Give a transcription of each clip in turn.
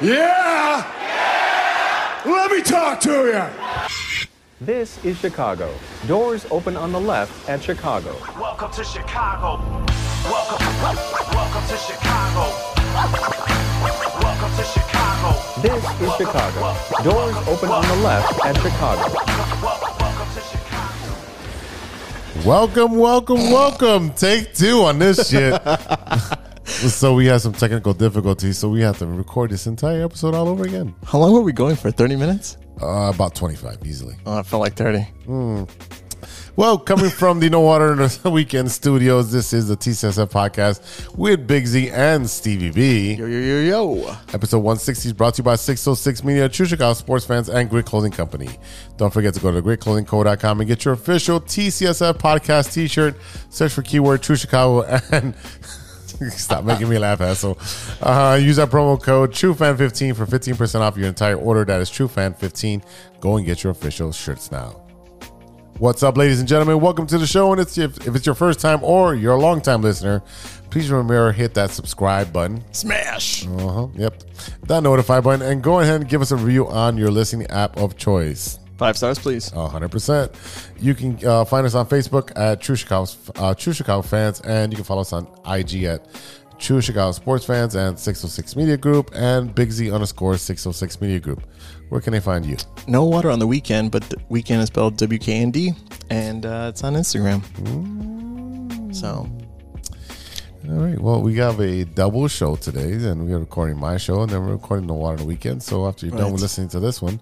Yeah? Let me talk to you. This is Chicago. Doors open on the left at Chicago. Welcome to Chicago. Welcome, welcome to Chicago. Welcome to Chicago. This is Chicago. Doors open on the left at Chicago. Welcome to Chicago. Welcome, welcome, welcome. Take two on this shit. so we had some technical difficulties, so we have to record this entire episode all over again. How long were we going for? 30 minutes? Uh, about 25 easily. Oh, I felt like 30. Well, coming from the No Water in the Weekend studios, this is the TCSF podcast with Big Z and Stevie B. Yo, yo, yo, yo. Episode 160 is brought to you by 606 Media, True Chicago sports fans, and Grit Clothing Company. Don't forget to go to gritclothingco.com and get your official TCSF podcast t shirt. Search for keyword True Chicago and stop making me laugh, asshole. Uh, use that promo code TrueFan15 for 15% off your entire order. That is TrueFan15. Go and get your official shirts now. What's up, ladies and gentlemen? Welcome to the show. And it's if, if it's your first time or you're a long time listener, please remember hit that subscribe button. Smash. Uh-huh. Yep. That notify button and go ahead and give us a review on your listening app of choice. Five stars, please. 100%. You can uh, find us on Facebook at True Chicago, uh, True Chicago Fans, and you can follow us on IG at True Chicago Sports Fans and 606 Media Group and Big Z underscore 606 Media Group. Where can they find you? No water on the weekend, but the weekend is spelled W K N D, and uh, it's on Instagram. So, All right. Well, we have a double show today, and we're recording my show, and then we're recording the Water on the weekend. So after you're done with listening to this one,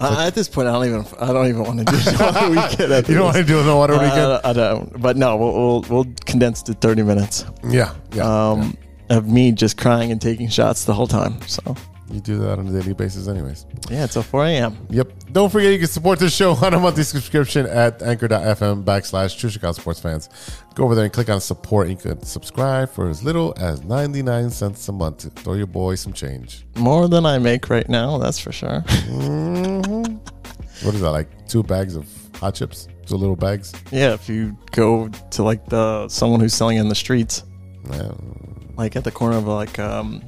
uh, at this point, I don't even, I don't even want to do the weekend. after you don't want to do the water weekend. Uh, I don't, but no, we'll, we'll we'll condense to thirty minutes yeah, yeah. um, of me just crying and taking shots the whole time. So yeah. You do that on a daily basis, anyways. yeah, it's a four a.m. Yep. Don't forget you can support this show on a monthly subscription at anchor.fm backslash True Chicago Sports Fans. Go over there and click on support. And you can subscribe for as little as 99 cents a month throw your boy some change. More than I make right now, that's for sure. What is that, like two bags of hot chips? Two little bags? yeah, if you go to like the someone who's selling in the streets, Yeah. like at the corner of like um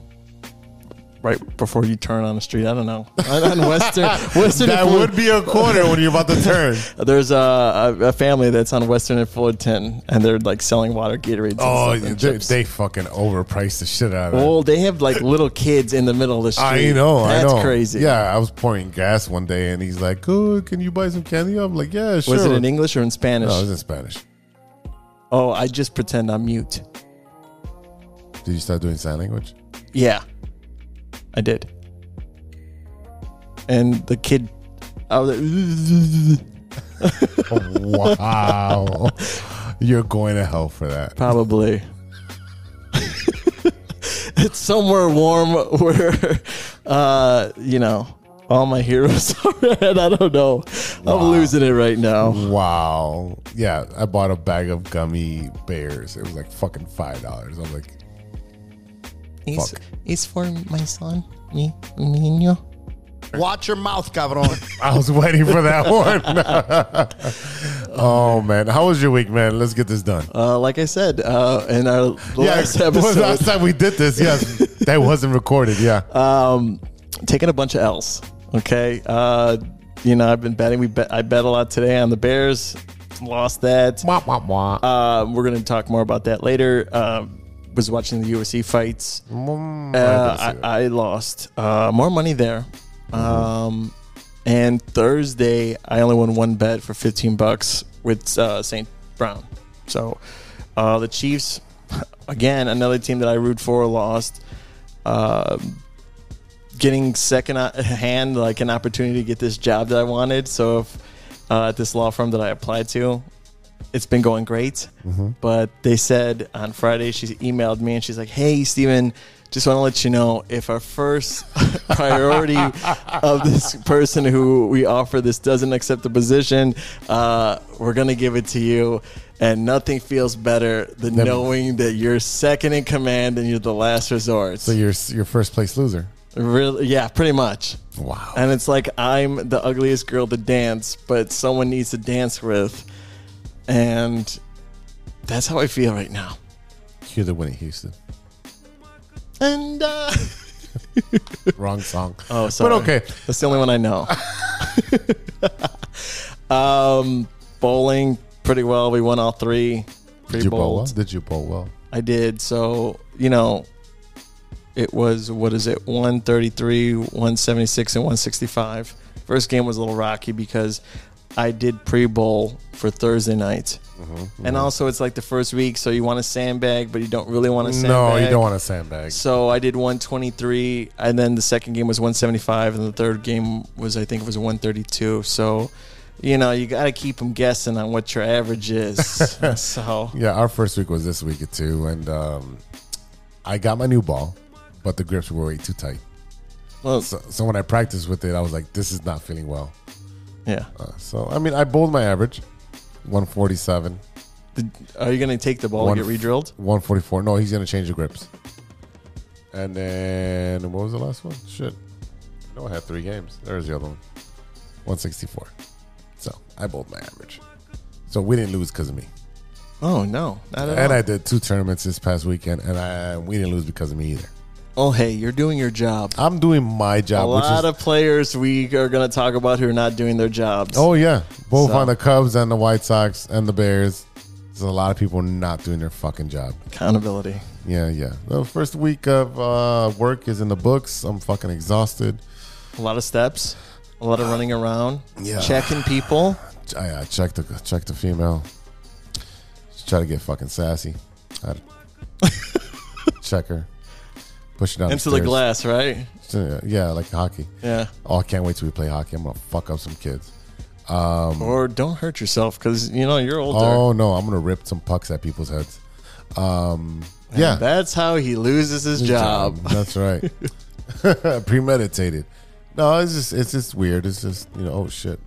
right before you turn on the street. I don't know. on Western Western That would be a corner when you're about to turn. There's a, a, family that's on Western and Fullerton, and they're like selling water Gatorades. Oh, and stuff and they, they fucking overpriced the shit out of it. well, they have like little kids in the middle of the street. I know, That's I know. crazy. Yeah, I was pouring gas one day and he's like, "Oh, can you buy some candy?" I'm like, "Yeah, sure." Was it in English or in Spanish? No, it was in Spanish. oh, I just pretend I'm mute. Did you start doing sign language? Yeah, I did. And the kid, I was like, wow. You're going to hell for that. Probably. it's somewhere warm where, uh, you know, all my heroes are at. I don't know. I'm losing it right now. Wow. Yeah, I bought a bag of gummy bears. It was like fucking five dollars. I'm like, It's, Fuck. it's for my son, me, niño. Watch your mouth, cabron. I was waiting for that one. oh man, how was your week, man? Let's get this done. Uh, like I said uh, in our last yeah, episode, last time we did this, yes, that wasn't recorded. Yeah, um, taking a bunch of L's. Okay, uh, you know I've been betting. We bet. I bet a lot today on the Bears. Lost that. Wah, wah, wah. Uh, we're going to talk more about that later. Was watching the UFC fights. Mm, I Uh. I, I lost uh, more money there. Um, and Thursday, I only won one bet for 15 bucks with uh, St. Brown. So uh, the Chiefs, again, another team that I root for, lost. Um getting second hand, like an opportunity to get this job that I wanted. So if uh, at this law firm that I applied to, it's been going great. But they said on Friday, she emailed me and she's like, "Hey, Steven, just want to let you know if our first priority of this person who we offer this doesn't accept the position, uh, we're gonna give it to you." And nothing feels better than Never. knowing that you're second in command and you're the last resort. so you're your first place loser. Really? Yeah, pretty much. Wow. And it's like I'm the ugliest girl to dance, but someone needs to dance with. And that's how I feel right now. You're the Whitney Houston. And uh Wrong song. Oh, sorry. But okay. That's the only one I know. um, bowling pretty well. We won all three. Did Pretty you bowl well? Did you bowl well? I did. So, you know, it was, what is it, 133, 176, and 165. First game was a little rocky because I did pre bowl for Thursday night. Mm-hmm, And also, it's like the first week, so you want to sandbag, but you don't really want to sandbag. No, you don't want to sandbag. So I did 123, and then the second game was 175, and the third game was, I think, it was 132. So, you know, you got to keep them guessing on what your average is. so, Yeah, our first week was this week too, and um, I got my new ball, but the grips were way too tight. well, So, so when I practiced with it, I was like, "This is not feeling well." Yeah. Uh, so I mean, I bowled my average, one forty seven, are you going to take the ball One and get re-drilled? one forty four. No, he's gonna change the grips. And then what was the last one? Shit, no, I had three games. There's the other one, one sixty four. So I bowled my average. So we didn't lose because of me. Oh no, not at And all. I did two tournaments this past weekend, and I we didn't lose because of me either. Oh hey, you're doing your job. I'm doing my A job, which lot is of players we are going to talk about who are not doing their jobs. oh yeah, both So- on the Cubs and the White Sox and the Bears. There's a lot of people not doing their fucking job. accountability. Yeah, yeah. The first week of uh, work is in the books. I'm fucking exhausted. A lot of steps, a lot of running around, Yeah. checking people. I, check the check the female. Just try to get fucking sassy. Check her. Push her down Into the stairs. glass, right? Yeah, Yeah, like hockey. Yeah. Oh, I can't wait till we play hockey. I'm gonna fuck up some kids. Or don't hurt yourself because you know you're older. Oh no, I'm gonna rip some pucks at people's heads. Um, And yeah, that's how he loses his job. That's right. Premeditated. No, it's just it's just weird. It's just you know, oh shit.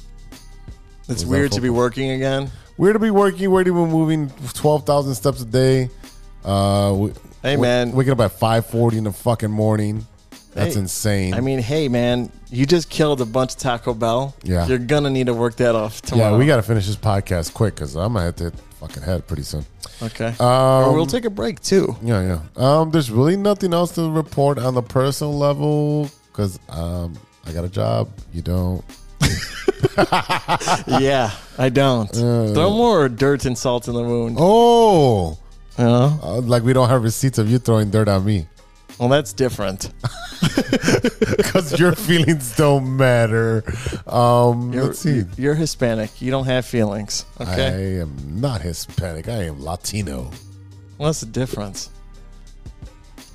It's Was weird to be working again. Weird to be working. Weird to be moving twelve thousand steps a day. Uh, we, Hey, man. waking up at five forty in the fucking morning. That's Hey, insane. I mean, hey man, you just killed a bunch of Taco Bell. Yeah. You're gonna need to work that off tomorrow. yeah, we got to finish this podcast quick because I'm gonna hit the fucking head pretty soon. Okay. Um, or we'll take a break too. Yeah, yeah. Um, there's really nothing else to report on the personal level because um, I got a job. You don't. yeah, I don't. Uh. Throw more dirt and salt in the wound. Oh, You know? uh, like we don't have receipts of you throwing dirt on me Well, that's different. because your feelings don't matter. Um, You're, let's see. you're Hispanic. You don't have feelings. Okay. I am not Hispanic. I am Latino. What's the difference?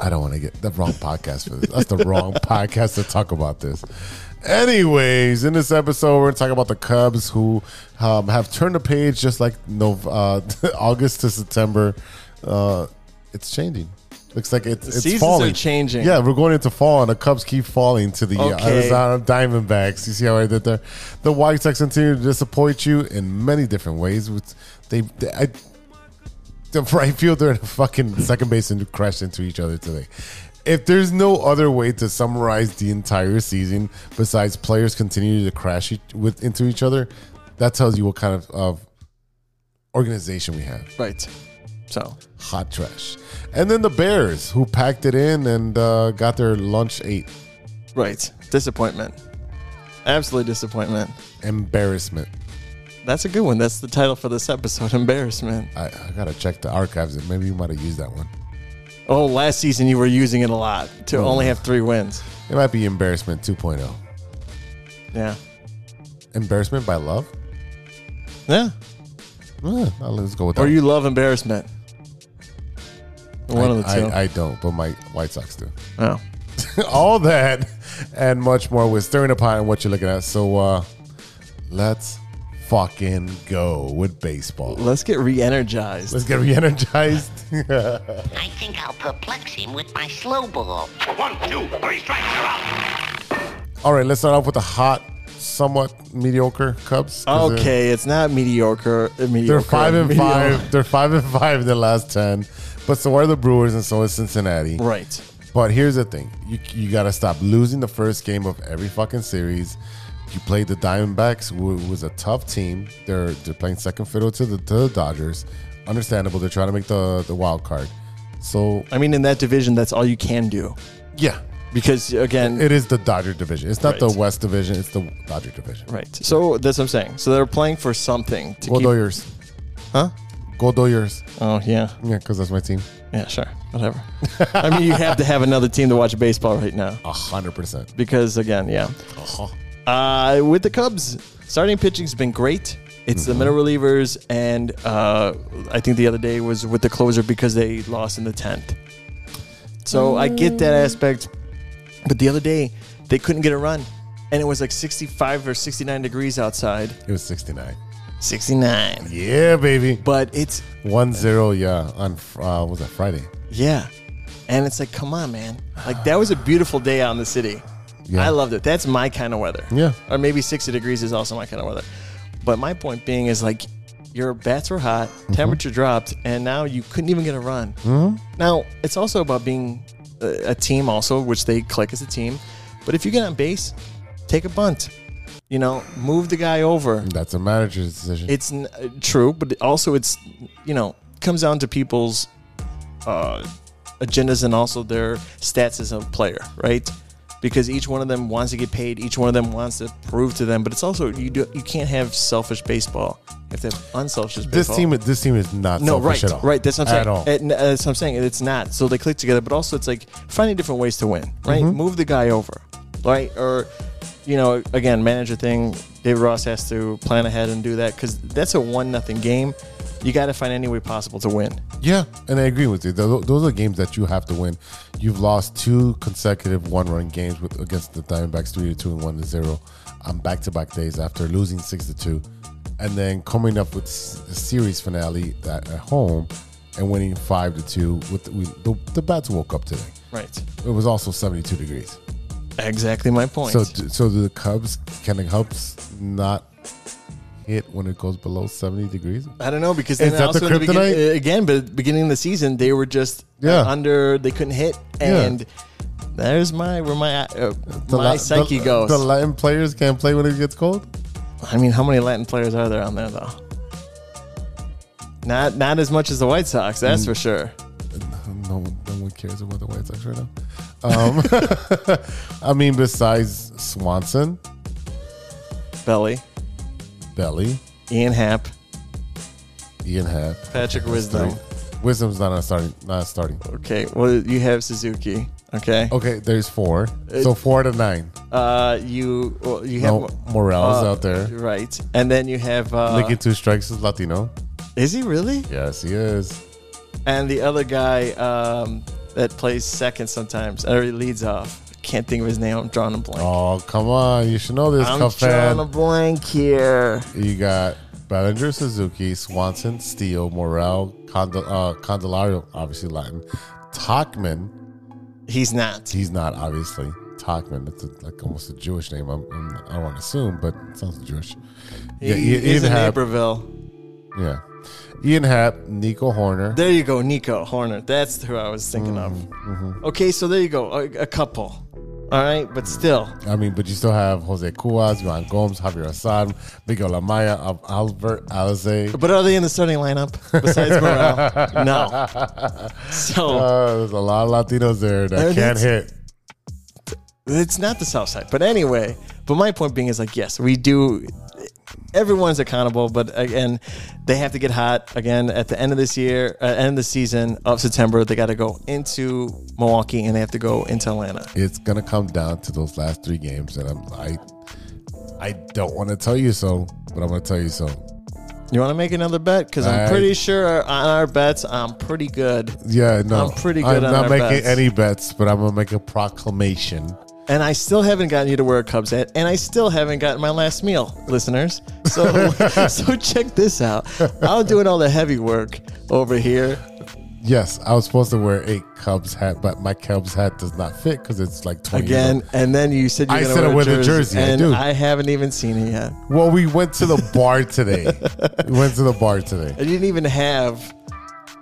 I don't want to get the wrong podcast for this. That's the wrong podcast to talk about this. Anyways, in this episode, we're going to talk about the Cubs who um, have turned the page just like no, uh, August to September. Uh, it's changing. Looks like it's, it's seasons falling. are changing. Yeah, we're going into fall, and the Cubs keep falling to the uh, Okay. Arizona Diamondbacks. You see how I did there? The White Sox continue to disappoint you in many different ways. With they, they I, the right fielder and the fucking second baseman crashed into each other today. If there's no other way to summarize the entire season besides players continue to crash each, with into each other, that tells you what kind of, of organization we have. Right. So, Hot trash. And then the Bears, who packed it in and uh, got their lunch ate. right. Disappointment. Absolute disappointment. Embarrassment. That's a good one. That's the title for this episode Embarrassment. I, I gotta check the archives. And Maybe you might have used that one. Oh, last season you were using it a lot to Oh. only have three wins. It might be embarrassment 2.0. Yeah. Embarrassment by love. Yeah. Eh, let's go with that. Or you love embarrassment. One I, of the two. I, I don't, but my White Sox do. oh. All that and much more with stirring the pot and what you're looking at. So uh let's fucking go with baseball. Let's get re-energized. Let's get re-energized. I think I'll perplex him with my slow ball. One, two, three strikes, you're out. All right, let's start off with the hot, somewhat mediocre Cubs. Okay, it's not mediocre. mediocre They're five and mediocre. five. They're five and five in the last ten. But so are the Brewers, and so is Cincinnati. Right. But here's the thing: you you got to stop losing the first game of every fucking series. You played the Diamondbacks, who was a tough team. They're they're playing second fiddle to the to the Dodgers. Understandable. They're trying to make the the wild card. So I mean, in that division, that's all you can do. yeah, because again, It is the Dodger division. It's not the West division. It's the Dodger division. right. So that's what I'm saying. So they're playing for something to Go keep. Doyers. Huh? Go Doyers. Oh yeah, Yeah, because that's my team. yeah, sure, whatever. I mean, you have to have another team to watch baseball right now A hundred percent. because again, yeah. Uh-huh. Uh, with the Cubs, starting pitching's been great. It's the middle relievers, and uh, I think the other day was with the closer because they lost in the tenth. So I get that aspect, but the other day they couldn't get a run, and it was like sixty-five or sixty-nine degrees outside. It was 69. Yeah, baby. but it's One zero. Yeah, on uh, was that Friday? yeah, and it's like, come on, man! Like that was a beautiful day out in the city. Yeah. I loved it. That's my kind of weather. Yeah. Or maybe 60 degrees is also my kind of weather. But my point being is like your bats were hot, Mm-hmm. temperature dropped, and now you couldn't even get a run. Mm-hmm. Now, it's also about being a, a team, also, which they click as a team. But if you get on base, take a bunt. You know, move the guy over. That's a manager's decision. It's n- uh, true, but also it's, you know, comes down to people's uh, agendas and also their stats as a player, right? Because each one of them wants to get paid, each one of them wants to prove to them, but it's also you do you can't have selfish baseball. Have to have unselfish this baseball. team. This team is not no, selfish right, at all. right. That's what I'm At saying. all. It- uh, that's what I'm saying. It's not. So they click together, but also it's like finding different ways to win, right? Mm-hmm. Move the guy over, right? Or, you know, again, manager thing. David Ross has to plan ahead and do that because that's a one nothing game. You got to find any way possible to win. Yeah, and I agree with you. Those are games that you have to win. You've lost two consecutive one-run games with against the Diamondbacks, three to two and one to zero, on back-to-back days after losing six to two, and then coming up with a series finale at, at home and winning five to two. With the, we, the, the bats woke up today. Right. It was also seventy-two degrees. Exactly my point. So, so do the Cubs can the Cubs not hit when it goes below seventy degrees? I don't know because Is then that also the in the begin- uh, again, but beginning of the season they were just uh, Yeah. under. They couldn't hit, Yeah. and there's my where my uh, The my La- psyche the, goes. The Latin players can't play when it gets cold. I mean, how many Latin players are there on there though? Not not as much as the White Sox, that's Mm. for sure. No, no one cares about the White Sox right now. Um, I mean, besides Swanson, Belly, Belly, Ian Happ, Ian Happ, Patrick Wisdom. Wisdom's not a starting. Not starting. Okay, well you have Suzuki. Okay, Okay, there's four. So four to nine. uh, you well, you have No, Morales uh, out there. right? And then you have uh, Licking two strikes is Latino. is he really? Yes, he is. And the other guy um, that plays second sometimes or he leads off. Can't think of his name. I'm drawing a blank. Oh, come on. You should know this, I'm Cup drawing fan. a blank here. You got Bellinger, Suzuki, Swanson, Steele, Morel, Condel- uh, Candelario, obviously Latin. Tauchman, He's not. he's not obviously. Tauchman, that's a, like almost a Jewish name. I'm, I'm, I don't want to assume, but it sounds Jewish. He, Yeah, he's in Happ. Naperville. Yeah. Ian Happ, Nico Hoerner. There you go, Nico Hoerner. That's who I was thinking Mm-hmm, of. Okay, so there you go, a, a couple. All right, but still, I mean, but you still have Jose Cuas, Yan Gomes, Javier Assad, Miguel Amaya, Al- Adbert Alzolay. but are they in the starting lineup besides Morel? no. So Uh, there's a lot of Latinos there that can't hit. it's not the South Side. But anyway, but my point being is like, yes, we do. Everyone's accountable, but again, they have to get hot again at the end of this year, uh, end of the season of September. They got to go into Milwaukee and they have to go into Atlanta. It's gonna come down to those last three games, and I'm I I don't want to tell you so, but I'm gonna tell you so. You want to make another bet? Because I'm I- pretty sure on our bets, I'm pretty good. Yeah, no, I'm pretty good. I'm on not making bets. any bets, but I'm gonna make a proclamation. And I still haven't gotten you to wear a Cubs hat, and I still haven't gotten my last meal, listeners. So, so check this out. I'm doing all the heavy work over here. Yes, I was supposed to wear a Cubs hat, but my Cubs hat does not fit because it's like 20 again, and then you said you're I gonna said wear I wear the jersey, jersey, I do. I haven't even seen it yet. Well, we went to the bar today. we went to the bar today. And you didn't even have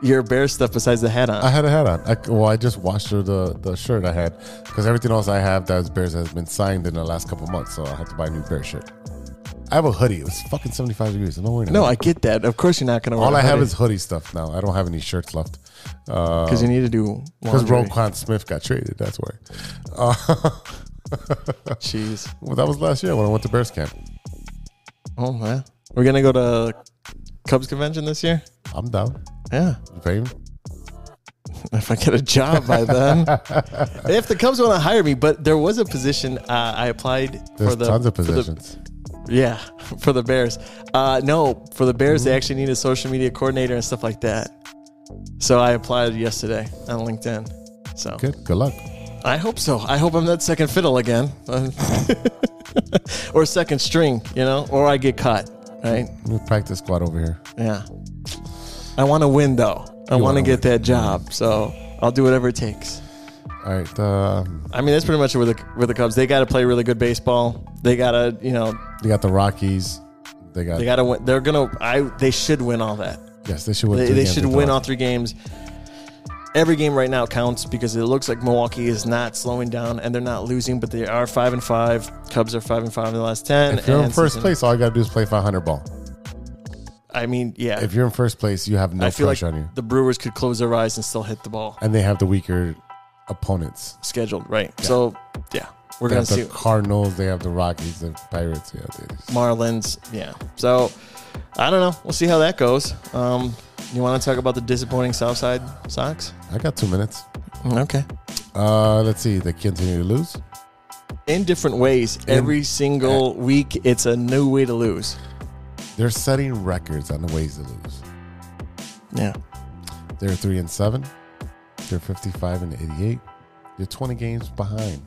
your bear stuff besides the hat on. I had a hat on. I, well, I just washed the the shirt I had because everything else I have that is Bears has been signed in the last couple months, so I had to buy a new Bear shirt. I have a hoodie. It's fucking 75 degrees. No way. No, I get that. Of course, you're not going to. wear All I have is hoodie stuff now. I don't have any shirts left. Uh, because you need to do Because. Roquan Smith got traded. That's why. Uh, Jeez. Well, that was last year when I went to Bears camp. Oh man, we're gonna go to Cubs convention this year. I'm down. Yeah, You pay me? if I get a job by then. if the Cubs want to hire me, but there was a position uh, I applied There's for the tons of for the- positions. yeah, for the Bears. Uh, no, for the Bears, Mm-hmm. they actually need a social media coordinator and stuff like that. So I applied yesterday on LinkedIn. So Good. Good luck. I hope so. I hope I'm not second fiddle again, or second string, you know, or I get cut. Right? We practice squad over here. Yeah. I want to win though. I want to get that job, so I'll do whatever it takes. All right. Um, I mean, that's pretty much with the with the Cubs. They got to play really good baseball. They got to, you know, they got the Rockies. They got. they got to win. They're gonna. I. They should win all that. yes, they should win. They, they should win all three games. Every game right now counts because it looks like Milwaukee is not slowing down and they're not losing, but they are five and five. Cubs are five and five in the last ten. If you're in first place, all you got to do is play 500 ball. I mean, yeah. If you're in first place, you have no I feel like pressure on you. the Brewers could close their eyes and still hit the ball. And they have the weaker opponents. Scheduled right. So yeah, we're They gonna have the see. Cardinals. They have the Rockies. The Pirates. Yeah. They, Marlins. Yeah. So I don't know. We'll see how that goes. Um, you want to talk about the disappointing Southside Sox? I got two minutes. Okay. Uh, let's see. They continue to lose. In different ways, every single week, it's a new way to lose. They're setting records on the ways to lose. Yeah. They're three and seven. They're 55 and 88. They're 20 games behind.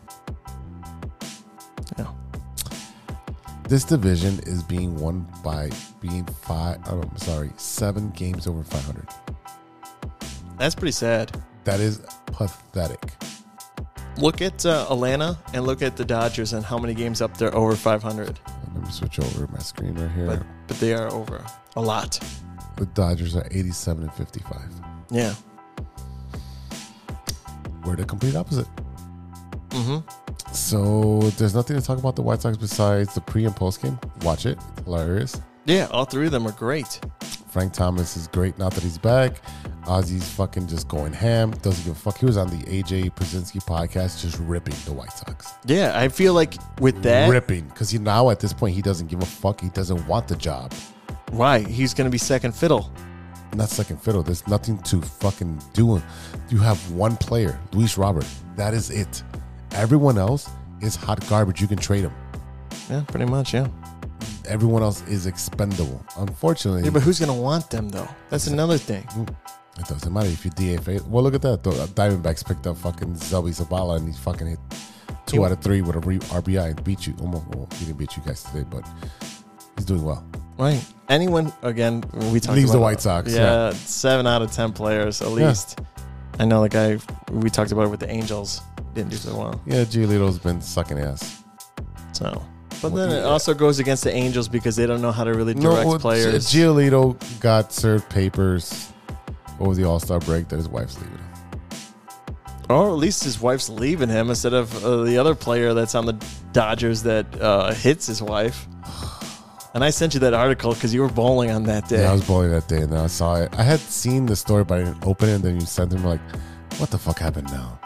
Yeah. This division is being won by being five. Oh, I'm sorry, seven games over 500. That's pretty sad. That is pathetic. Look at uh, Atlanta and look at the Dodgers and how many games up there over 500. Let me switch over my screen right here. But but they are over a lot. the Dodgers are 87 and 55. Yeah. We're the complete opposite. Mm-hmm. So there's nothing to talk about the White Sox besides the pre and post game. Watch it. It's hilarious. Yeah, all three of them are great. Frank Thomas is great now that he's back. Ozzie's fucking just going ham. Doesn't give a fuck. He was on the AJ Pierzynski podcast just ripping the White Sox. Yeah, I feel like with that, ripping. Because he now at this point he doesn't give a fuck. He doesn't want the job. why he's going to be second fiddle. Not second fiddle. There's nothing to fucking do. You have one player, Luis Robert. That is it. Everyone else is hot garbage. You can trade him. Yeah, pretty much. Yeah. Everyone else is expendable. Unfortunately, Yeah, but who's going to want them though? That's another thing. Mm. It doesn't matter if you DFA. Well, look at that. The Diamondbacks picked up fucking Seby Zavala and he fucking hit two out of three with a re- RBI and beat you. Almost, well, he didn't beat you guys today, but he's doing well. Right. Anyone again? We talked Leaves about the White Sox, Yeah, yeah. seven out of ten players at Yeah. least. I know the guy we talked about it with the Angels didn't do so well. Yeah, Giolito's been sucking ass. So, but then it also goes against the Angels because they don't know how to really direct well, players. Giolito got served papers over the All Star break that his wife's leaving or at least his wife's leaving him instead of uh, the other player that's on the Dodgers that uh, hits his wife. And I sent you that article because you were bowling on that day. Yeah, I was bowling that day and then I saw it. I had seen the story, but I didn't open it. And then you sent him like, "What the fuck happened now?"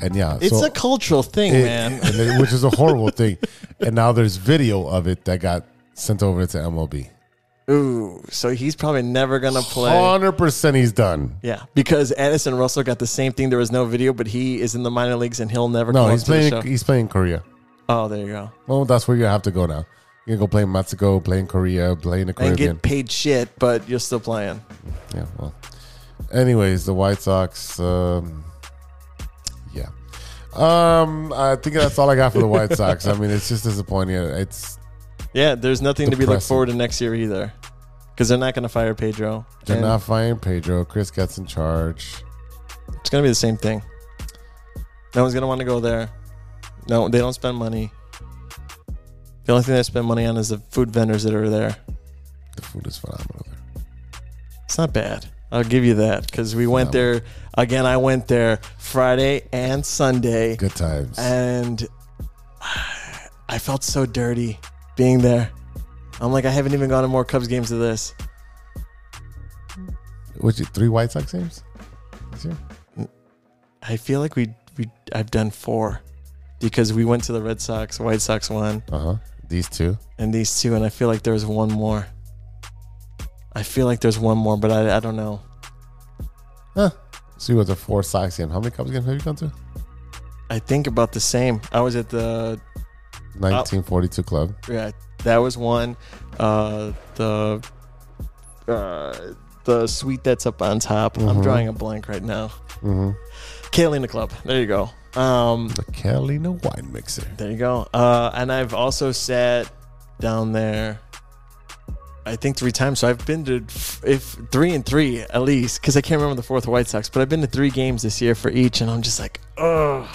And yeah, it's so a cultural thing, it- man. and then- which is a horrible thing. And now there's video of it that got sent over to MLB. Ooh, so he's probably never gonna play. Hundred percent, he's done. Yeah, because Addison Russell got the same thing. There was no video, but he is in the minor leagues and he'll never. No, come he's playing. He's playing Korea. Oh, there you go. Well, that's where you have to go now. You can go play in Mexico, play in Korea, play in the And Caribbean. get paid shit, but you're still playing. Yeah, well. Anyways, the White Sox. Um, yeah. Um, I think that's all I got for the White Sox. I mean, it's just disappointing. It's Yeah, there's nothing to be looked forward to next year either, because they're not going to fire Pedro. they're And not firing Pedro. Chris Getz in charge. It's going to be the same thing. No one's going to want to go there. No, they don't spend money. The only thing they spend money on is the food vendors that are there. The food is phenomenal. There. It's not bad. I'll give you that because we went there again. I went there Friday and Sunday. Good times. and I felt so dirty being there. I'm like, I haven't even gone to more Cubs games than this. Which three White Sox games? This year? I feel like we we I've done four because we went to the Red Sox, White Sox one, Uh huh. These two. and these two, and I feel like there's one more. I feel like there's one more, but I, I don't know. Huh. So you went to four Sox games. How many Cubs games have you gone to? I think about the same. I was at the 1942 club. yeah, that was one. Uh, the uh, the suite that's up on top. I'm drawing a blank right now. Mm-hmm. Catalina Club. There you go. Um, The Carolina wine mixer. There you go. Uh, and I've also sat down there. I think three times. So I've been to f- if three and three at least because I can't remember the fourth White Sox, but I've been to three games this year for each, and I'm just like, oh,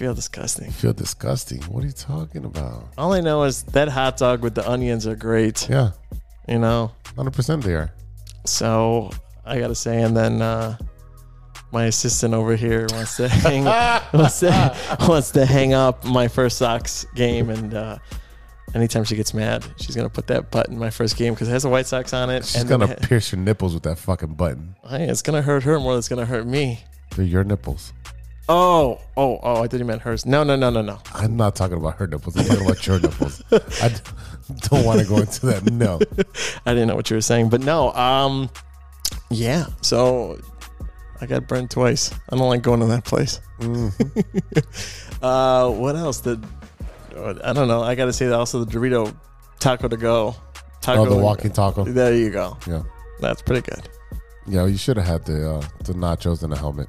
feel disgusting. Feel disgusting. What are you talking about? All I know is that hot dog with the onions are great. Yeah, You know, 100% they are. so I gotta say, and then uh, my assistant over here wants to hang wants to, wants to hang up my first Sox game, and uh, anytime she gets mad, she's gonna put that button in my first game because it has a White Sox on it, She's and gonna it- pierce your nipples with that fucking button. hey, it's gonna hurt her more than it's gonna hurt me. They're your nipples. Oh, oh, oh! I thought you meant hers. No, no, no, no, no. I'm not talking about her nipples. I'm talking about your nipples. I don't want to go into that. No. I didn't know what you were saying, but no. Um, yeah. So I got burned twice. I don't like going to that place. uh, what else? The I don't know. I got to say that also the Dorito taco to go. Taco Oh, the walking taco. There you go. Yeah. That's pretty good. Yeah, you should have had the uh, the nachos and the helmet.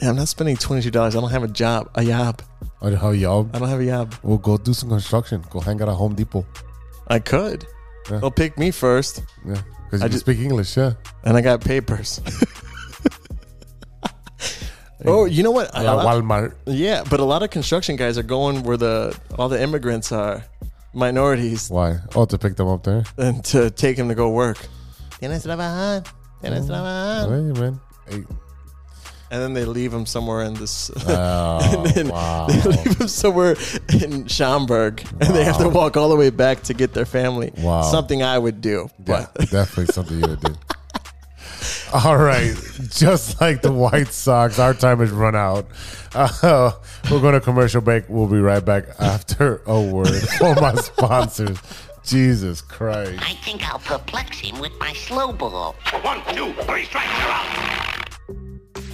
Yeah, I'm not spending twenty two dollars. I don't have a job. A job. Oh, hell, y'all. I don't have a job. We'll go do some construction. Go hang out at Home Depot. I could. Yeah. They'll pick me first, Yeah. Because I you ju- speak English, yeah. and I got papers. oh, you know what? A la Walmart. Yeah, but a lot of construction guys are going where the all the immigrants are, minorities, Why? Oh, to pick them up there? and to take them to go work. Tienes trabajar. Tienes mm. trabajar. Hey, man. Hey. And then they leave them somewhere in this. Oh, wow. they leave them somewhere in Schaumburg, and they have to walk all the way back to get their family. Wow. Something I would do, Yeah, definitely something you would do. All right, just like the White Sox, our time has run out. Uh, we're going to commercial break. We'll be right back after a word for my sponsors. Jesus Christ! I think I'll perplex him with my slow ball. One, two, three strikes, you're out.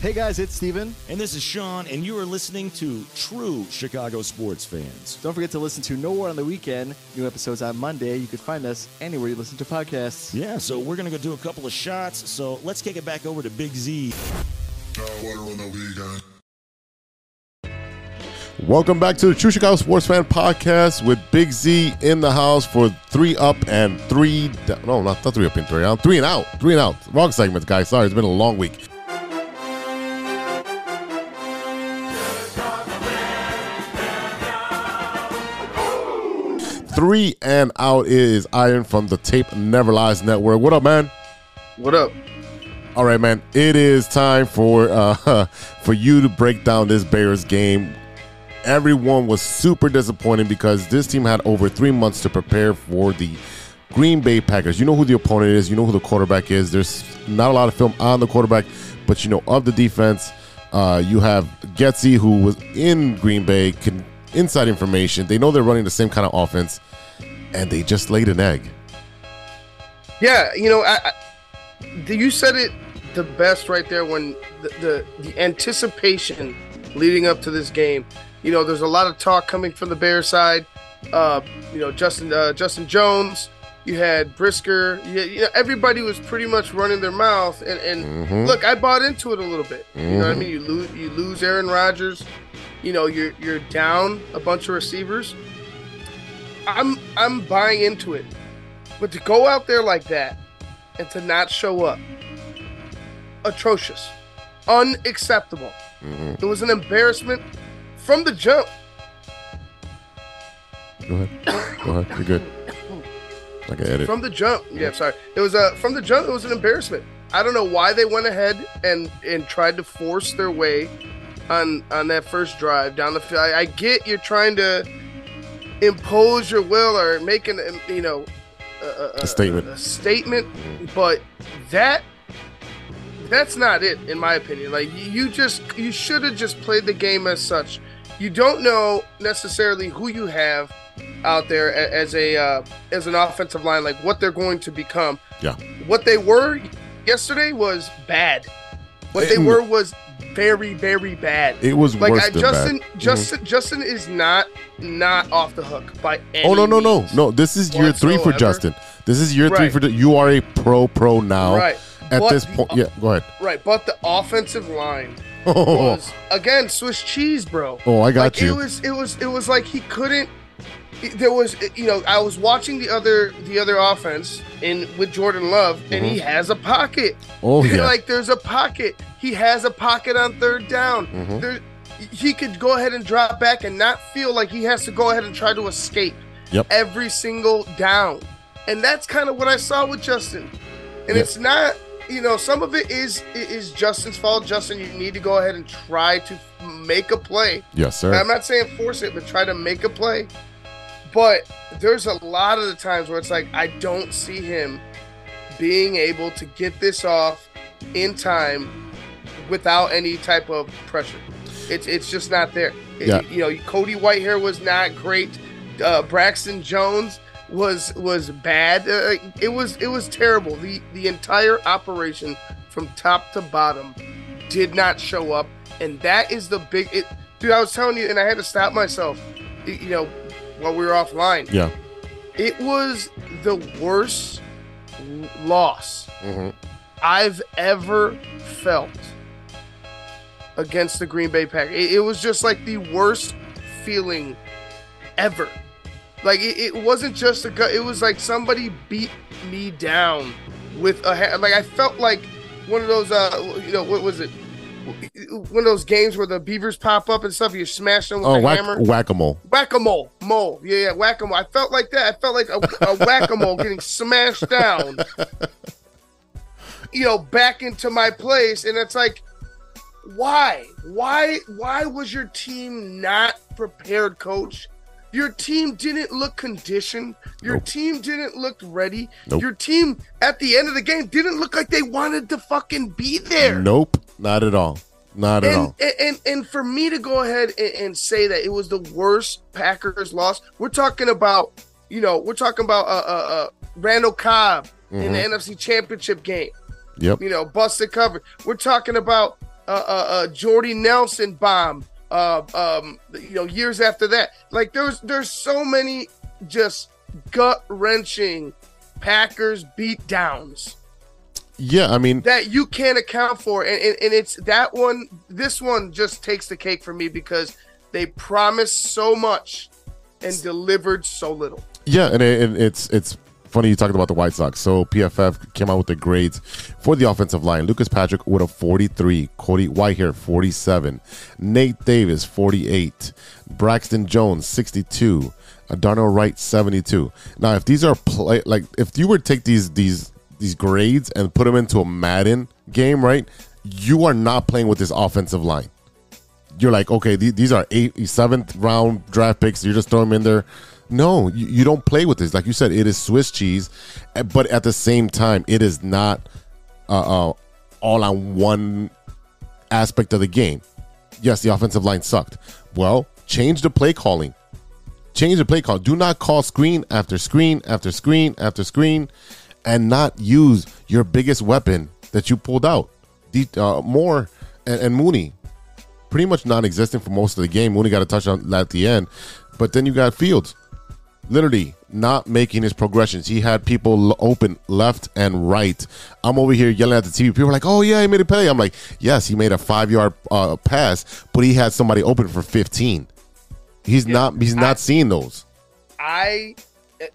Hey guys, it's Steven. And this is Sean, and you are listening to True Chicago Sports Fans. Don't forget to listen to No Water on the Weekend. New episodes on Monday. You can find us anywhere you listen to podcasts. Yeah, so we're going to go do a couple of shots. So let's kick it back over to Big Z. Welcome back to the True Chicago Sports Fan Podcast with Big Z in the house for three up and three. Down. No, not, not three up and three out. Three and out. Three and out. Wrong segment, guys. Sorry, it's been a long week. Three and out is Ivan from the Tape Never Lies Network. What up, man? What up? All right, man. It is time for uh, for you to break down this Bears game. Everyone was super disappointed because this team had over three months to prepare for the Green Bay Packers. You know who the opponent is. You know who the quarterback is. There's not a lot of film on the quarterback, but you know of the defense. Uh, you have Getsy, who was in Green Bay, can inside information. They know they're running the same kind of offense, and they just laid an egg. Yeah, you know, I, I, you said it the best right there when the, the the anticipation leading up to this game. You know, there's a lot of talk coming from the Bears side. Uh, you know, Justin uh, Justin Jones. You had Brisker. You, you know, everybody was pretty much running their mouth. And, and Mhm. look, I bought into it a little bit. You know what I Mhm. mean? You lose you lose Aaron Rodgers. You know, you're you're down a bunch of receivers. I'm I'm buying into it. But to go out there like that and to not show up, atrocious, unacceptable. Mhm. It was an embarrassment from the jump. Go ahead. Go ahead. You're good. I can edit. From the jump, yeah, sorry. It was a from the jump. It was an embarrassment. I don't know why they went ahead and and tried to force their way on on that first drive down the field. I, I get you're trying to impose your will or make an um, you know a, a- A statement. a statement, but that that's not it in my opinion. Like you- you just you should have just played the game as such. You don't know necessarily who you have out there as a uh, as an offensive line, like what they're going to become. Yeah. What they were yesterday was bad. What they were was very very bad. It was like worse I, than Justin bad. Mm-hmm. Justin Justin is not not off the hook by any Oh no no no no! This is year three for. Justin. This is year three for you. Are a pro pro now. Right. At But this the- point, yeah. Go ahead. Right, but the offensive line Oh, was again Swiss cheese, bro. Oh, I got like, you. It was it was it was like he couldn't. There was you know I was watching the other the other offense in with Jordan Love and he has a pocket. Oh, yeah. like there's a pocket. He has a pocket on third down. Mhm. There, he could go ahead and drop back and not feel like he has to go ahead and try to escape Yep. every single down. And that's kind of what I saw with Justin. And Yeah. it's not, you know, some of it is is Justin's fault. Justin, you need to go ahead and try to make a play. Yes, sir. I'm not saying force it, but try to make a play. But there's a lot of the times where it's like I don't see him being able to get this off in time without any type of pressure. It's it's just not there. Yeah. you know, Cody Whitehair was not great. Uh, Braxton Jones was was bad. Uh, it was it was terrible. The the entire operation from top to bottom did not show up, and that is the big. It, dude, I was telling you, and I had to stop myself. You know, while we were offline, yeah. it was the worst loss Mhm. I've ever felt against the Green Bay Packers. It, it was just like the worst feeling ever. Like it, it wasn't just a gut. It was like somebody beat me down with a ha- like I felt like one of those uh you know what was it one of those games where the beavers pop up and stuff you smash them with Oh, a whack hammer? whack a mole. whack-a-mole. Mole. Yeah yeah whack-a-mole. I felt like that. I felt like a, a whack-a-mole getting smashed down. You know back into my place and it's like why? Why why was your team not prepared coach? Your team didn't look conditioned. Your Nope. team didn't look ready. Nope. your team at the end of the game didn't look like they wanted to fucking be there. Nope, not at all. Not at and, all. and, and and for me to go ahead and, and say that it was the worst Packers loss, we're talking about, you know, we're talking about uh, uh, uh Randall Cobb in the NFC Championship game, Yep. you know, busted cover. We're talking about uh, uh, uh Jordy Nelson bomb, uh, um, you know, years after that. Like there's there's so many just gut wrenching Packers beat downs Yeah, I mean, that you can't account for and, and, and it's that one this one just takes the cake for me because they promised so much and delivered so little yeah, and it, it, it's it's funny you talked about the White Sox. So PFF came out with the grades for the offensive line. Lucas Patrick with a 43, Cody Whitehair 47, Nate Davis 48, Braxton Jones 62, Darnell Wright 72. Now, if these are play like if you were to take these these these grades and put them into a Madden game, right? You are not playing with this offensive line. you're like, okay, th- these are eight, seventh round draft picks. You're just throwing them in there. No, you, you don't play with this. Like you said, it is Swiss cheese, eh, but at the same time, it is not uh, uh, all on one aspect of the game. Yes, the offensive line sucked. Well, change the play calling. Change the play call. Do not call screen after screen after screen after screen, and not use your biggest weapon that you pulled out. The, uh, Moore and, and Mooney pretty much non-existent for most of the game. Only got a touchdown at the end, but then you got Fields, literally not making his progressions. He had people l- open left and right. I'm over here yelling at the TV. People are like, "Oh yeah, he made a play." I'm like, "Yes, he made a five yard uh, pass, but he had somebody open for 15. He's not. He's not seeing those. I,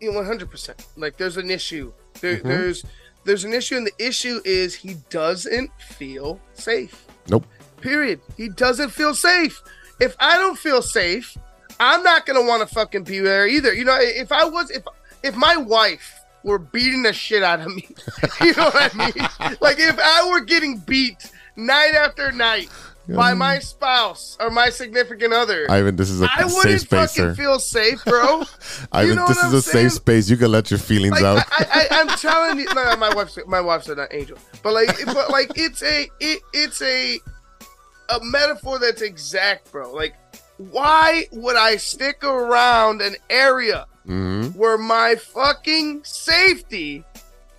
one hundred percent. Like, there's an issue. There, Mhm. There's there's an issue, and the issue is he doesn't feel safe. Nope. Period. He doesn't feel safe. If I don't feel safe, I'm not gonna want to fucking be there either. You know, if I was, if if my wife were beating the shit out of me, you know what I mean? like if I were getting beat night after night by my spouse or my significant other, Ivan, this is a I safe space. I wouldn't fucking feel safe, bro. Ivan, know this is I'm a saying? safe space. You can let your feelings like, out. I, I, I'm telling you, no, my wife's my wife's an angel, but like, but like, it's a it, it's a a metaphor that's exact, bro. Like, why would I stick around an area hmm where my fucking safety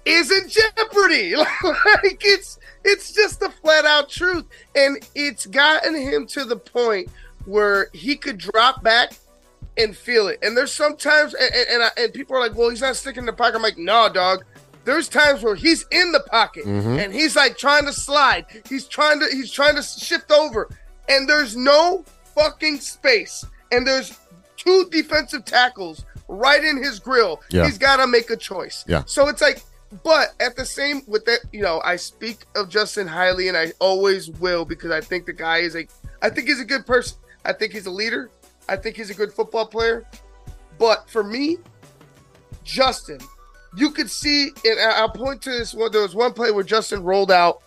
is in jeopardy? like, it's it's just the flat out truth, and it's gotten him to the point where he could drop back and feel it. And there's sometimes, and and, I, and people are like, "Well, he's not sticking in the pocket." I'm like, "No, dog." There's times where he's in the pocket Mhm. and he's like trying to slide. He's trying to he's trying to shift over, and there's no fucking space. And there's two defensive tackles right in his grill. Yeah. He's got to make a choice. Yeah. So it's like, but at the same with that, you know, I speak of Justin highly, and I always will because I think the guy is a, I think he's a good person. I think he's a leader. I think he's a good football player. But for me, Justin, you could see, and I- I'll point to this one. There was one play where Justin rolled out,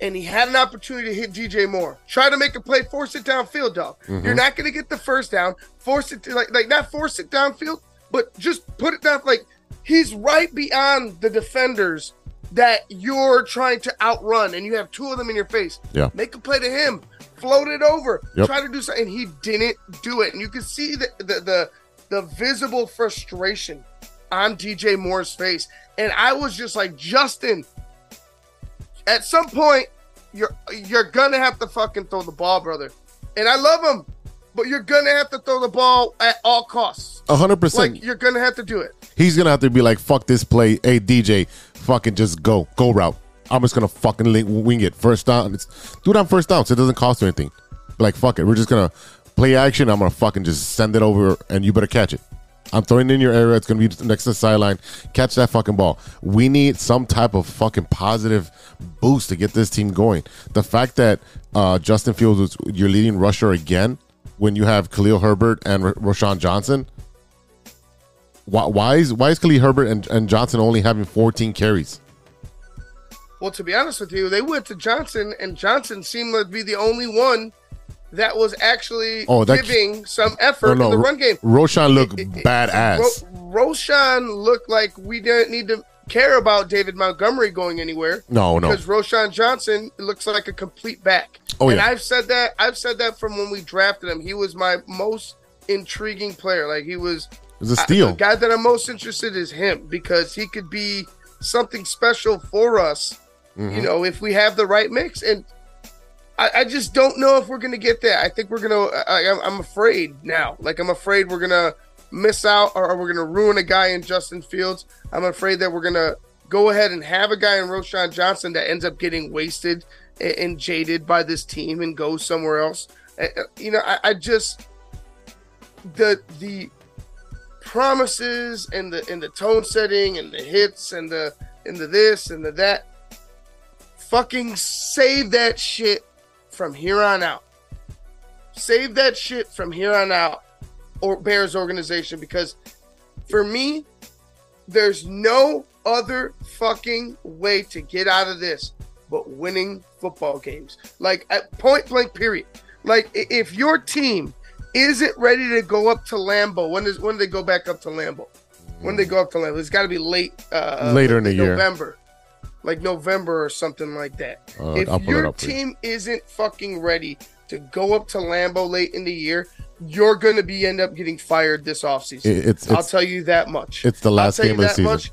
and he had an opportunity to hit DJ Moore. Try to make a play, force it downfield, dog. Mhm. You're not going to get the first down. Force it to like, like not force it downfield, but just put it down. Like he's right beyond the defenders that you're trying to outrun, and you have two of them in your face. Yeah. Make a play to him, float it over, Yep. try to do something. And he didn't do it, and you can see the the the, the visible frustration on DJ Moore's face. And I was just like, Justin, at some point, you're you're gonna have to fucking throw the ball, brother. And I love him, but you're gonna have to throw the ball at all costs. A hundred percent. Like you're gonna have to do it. He's gonna have to be like, "Fuck this play." Hey DJ, fucking just go, go route. I'm just gonna fucking link, wing it first down. It's, do it on first down, so it doesn't cost you anything. Like fuck it, we're just gonna play action. I'm gonna fucking just send it over, and you better catch it. I'm throwing it in your area. It's gonna be next to the sideline. Catch that fucking ball. We need some type of fucking positive boost to get this team going. The fact that uh, Justin Fields was your leading rusher again when you have Khalil Herbert and R- Roschon Johnson. Why, why is why is Khalil Herbert and, and Johnson only having 14 carries? Well, to be honest with you, they went to Johnson, and Johnson seemed to be the only one that was actually Oh, that- giving some effort No, no, in the run game. Roschon looked badass. Ro- Roschon looked like we didn't need to care about David Montgomery going anywhere. No, no. Because Roschon Johnson looks like a complete back. Oh, and yeah. I've said that. I've said that from when we drafted him. He was my most intriguing player. Like he was. It a I- steal. the guy that I'm most interested is him because he could be something special for us. You Mhm. know, if we have the right mix and. I, I just don't know if we're gonna get that. I think we're gonna. I, I'm, I'm afraid now. Like I'm afraid we're gonna miss out, or, we're gonna ruin a guy in Justin Fields. I'm afraid that we're gonna go ahead and have a guy in Roschon Johnson that ends up getting wasted and, and jaded by this team and goes somewhere else. Uh, You know, I, I just the the promises and the and the tone setting and the hits and the and the this and the that. Fucking save that shit from here on out. Save that shit from here on out, or Bears organization, because for me, there's no other fucking way to get out of this but winning football games. Like at point blank, period. Like if your team isn't ready to go up to Lambeau, when does when do they go back up to Lambeau? When they go up to Lambeau, it's got to be late. Uh, Later in the year. November, like November or something like that. Uh, if I'll pull it your for you. team isn't fucking ready to go up to Lambeau late in the year, you're going to be end up getting fired this offseason. It- it's- I'll it's- tell you that much. it's the last game of the season. much.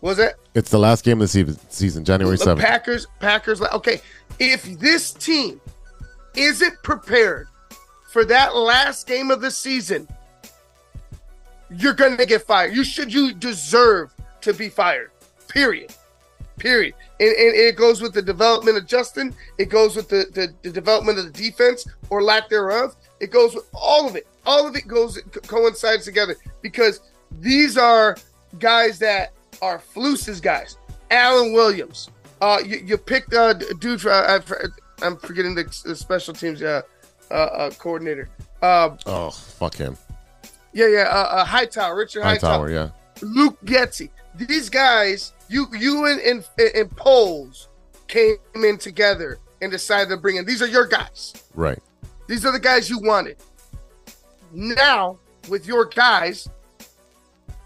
Was it? It's the last game of the season, season January 7th. Packers, Packers. Okay, if this team isn't prepared for that last game of the season, you're gonna get fired. You should you deserve to be fired. Period. Period. And, and it goes with the development of Justin. It goes with the, the, the development of the defense or lack thereof. It goes with all of it. All of it goes co- coincides together because these are guys that are Flus's guys. Alan Williams. Uh, you, you picked uh, dude. For, I, I'm forgetting the, the special teams uh, uh, uh, coordinator. Uh, Oh, fuck him. yeah, yeah. Uh, uh, Hightower, Richard Hightower. Hightower, yeah. Luke Getsy. These guys, you you and and, and Poles came in together and decided to bring in. These are your guys. Right. These are the guys you wanted. Now, with your guys,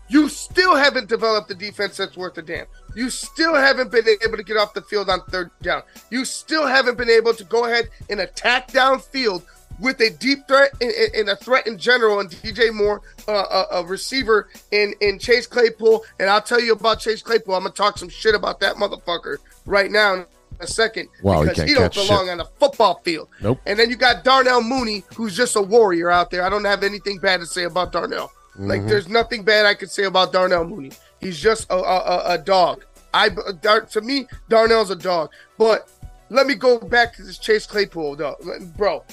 you still haven't developed the defense that's worth a damn. You still haven't been able to get off the field on third down. You still haven't been able to go ahead and attack downfield with a deep threat and, and- a threat in general. And DJ Moore, uh, a, a receiver in in Chase Claypool. And I'll tell you about Chase Claypool. I'm gonna talk some shit about that motherfucker right now a second Wow, because can't he don't belong shit. on the football field. Nope. And then you got Darnell Mooney, who's just a warrior out there. I don't have anything bad to say about Darnell. Like, Mhm. there's nothing bad I could say about Darnell Mooney. He's just a, a, a- a dog. I Dar, to me, Darnell's a dog. But let me go back to this Chase Claypool, though, bro.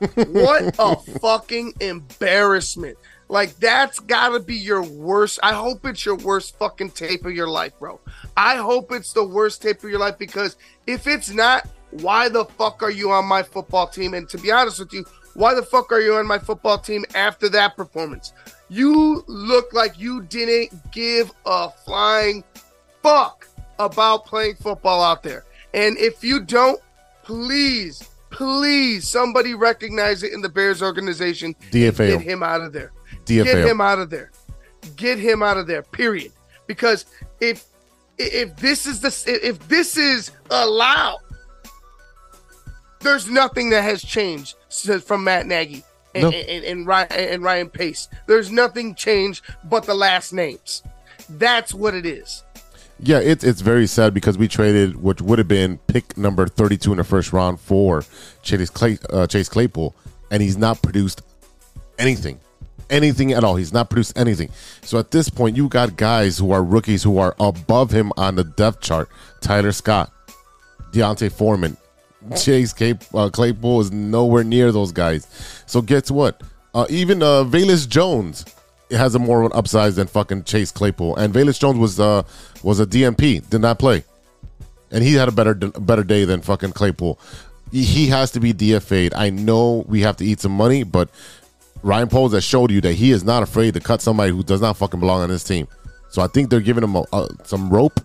what a fucking embarrassment! Like that's gotta be your worst. I hope it's your worst fucking tape of your life, bro. I hope it's the worst tape of your life because if it's not, why the fuck are you on my football team? And to be honest with you, why the fuck are you on my football team after that performance? You look like you didn't give a flying fuck about playing football out there. And if you don't, please, please, somebody recognize it in the Bears organization. DFA Get him. out of there. DFA Get him out of there. Get him out of there. Period. Because if if this is the if this is allowed, there's nothing that has changed since- from Matt Nagy and, No. and, and, Ryan, and Ryan Pace. There's nothing changed but the last names. That's what it is. Yeah, it's it's very sad because we traded what would have been pick number 32 in the first round for Chase Clay, uh, Chase Claypool, and he's not produced anything, anything at all. He's not produced anything. So at this point, you got guys who are rookies who are above him on the depth chart. Tyler Scott, D'Onta Foreman, Chase Clay, uh, Claypool is nowhere near those guys. So guess what? Uh, even uh, Velus Jones has a more of an upside than fucking Chase Claypool. And Velus Jones was uh, was a DMP, did not play, and he had a better better day than fucking Claypool. He- He has to be DFA'd. I know we have to eat some money, but Ryan Poles has showed you that he is not afraid to cut somebody who does not fucking belong on this team. So I think they're giving him a, uh, some rope.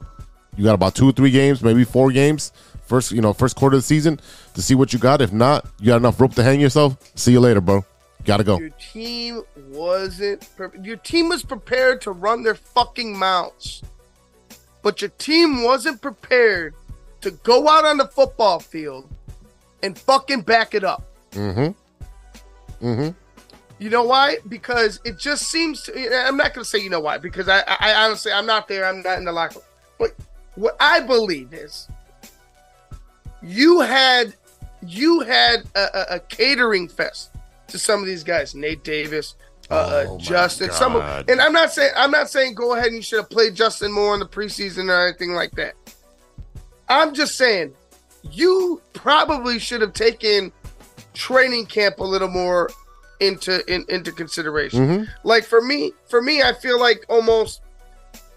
You got about two or three games, maybe four games, first you know first quarter of the season to see what you got. If not, you got enough rope to hang yourself. See you later, bro. Got to go. Your team wasn't. Pre- your team was prepared to run their fucking mouths, but your team wasn't prepared to go out on the football field and fucking back it up. Mm-hmm. Mm-hmm. You know why? Because it just seems to. I'm not going to say you know why because I, I, honestly I'm not there. I'm not in the locker room. But what I believe is, you had you had a, a, a catering fest to some of these guys, Nate Davis, uh, uh, Justin. Some, of, and I'm not saying I'm not saying go ahead and you should have played Justin more in the preseason or anything like that. I'm just saying you probably should have taken training camp a little more into in, into consideration. Mhm. Like for me, for me, I feel like almost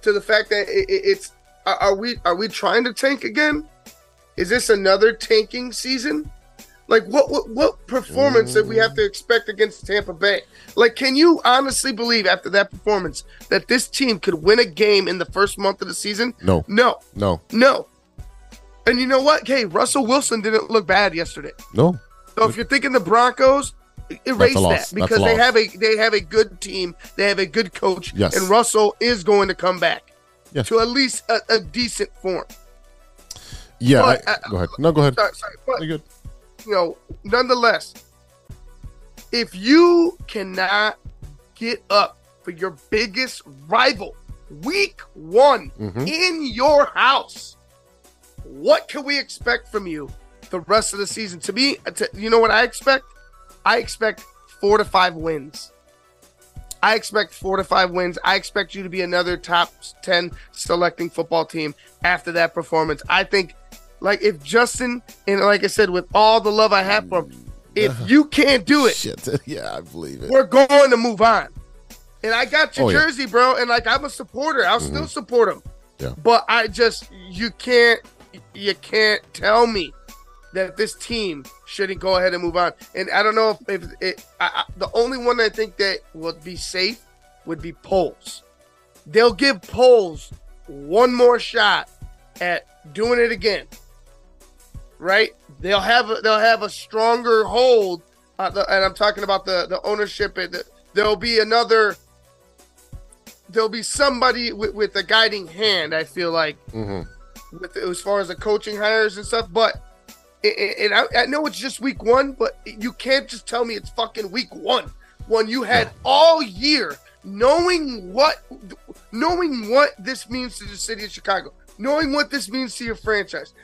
to the fact that it, it- it's are, we are we trying to tank again? Is this another tanking season? Like what what, what performance did we have to expect against Tampa Bay? Like, can you honestly believe after that performance that this team could win a game in the first month of the season? No. No. No. No. And you know what? Hey, Russell Wilson didn't look bad yesterday. No. So if you're thinking the Broncos, erase that because they have a they have a good team, they have a good coach, Yes. and Russell is going to come back to at least a, a decent form. Yeah. I- uh, go ahead. No, go ahead. Sorry, sorry, but you know, nonetheless, if you cannot get up for your biggest rival week one Mhm. in your house, what can we expect from you the rest of the season. To me, to, you know what I expect? I expect four to five wins. I expect four to five wins. I expect you to be another top 10 selecting football team after that performance. I think, like, if Justin, and like I said, with all the love I have for him, if you can't do it, Shit. Yeah, I believe it. we're going to move on. And I got your Oh, yeah. jersey, bro. And like, I'm a supporter. I'll mm-hmm. still support him. Yeah. But I just, you can't, you can't tell me that this team shouldn't go ahead and move on. And I don't know if, if it, I, I, the only one I think that would be safe would be Poles. They'll give Poles one more shot at doing it again. Right? They'll have a, they'll have a stronger hold, uh, the, and I'm talking about the the ownership. And the, there'll be another. There'll be somebody with, with a guiding hand. I feel like hmm with as far as the coaching hires and stuff. But and I, I know it's just week one, but you can't just tell me it's fucking week one when you had all year knowing what knowing what this means to the city of Chicago, knowing what this means to your franchise,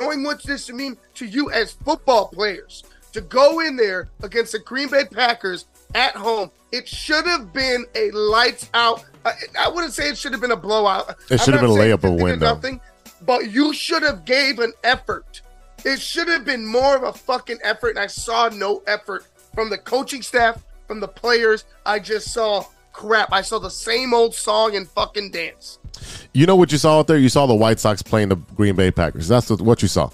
knowing what this means to you as football players to go in there against the Green Bay Packers at home. It should have been a lights out. I, I wouldn't say it should have been a blowout. It should I'm have been a layup or 50 to win, nothing, but you should have gave an effort. It should have been more of a fucking effort, and I saw no effort from the coaching staff, from the players. I just saw crap. I saw the same old song and fucking dance. You know what you saw out there? You saw the White Sox playing the Green Bay Packers. That's what you saw.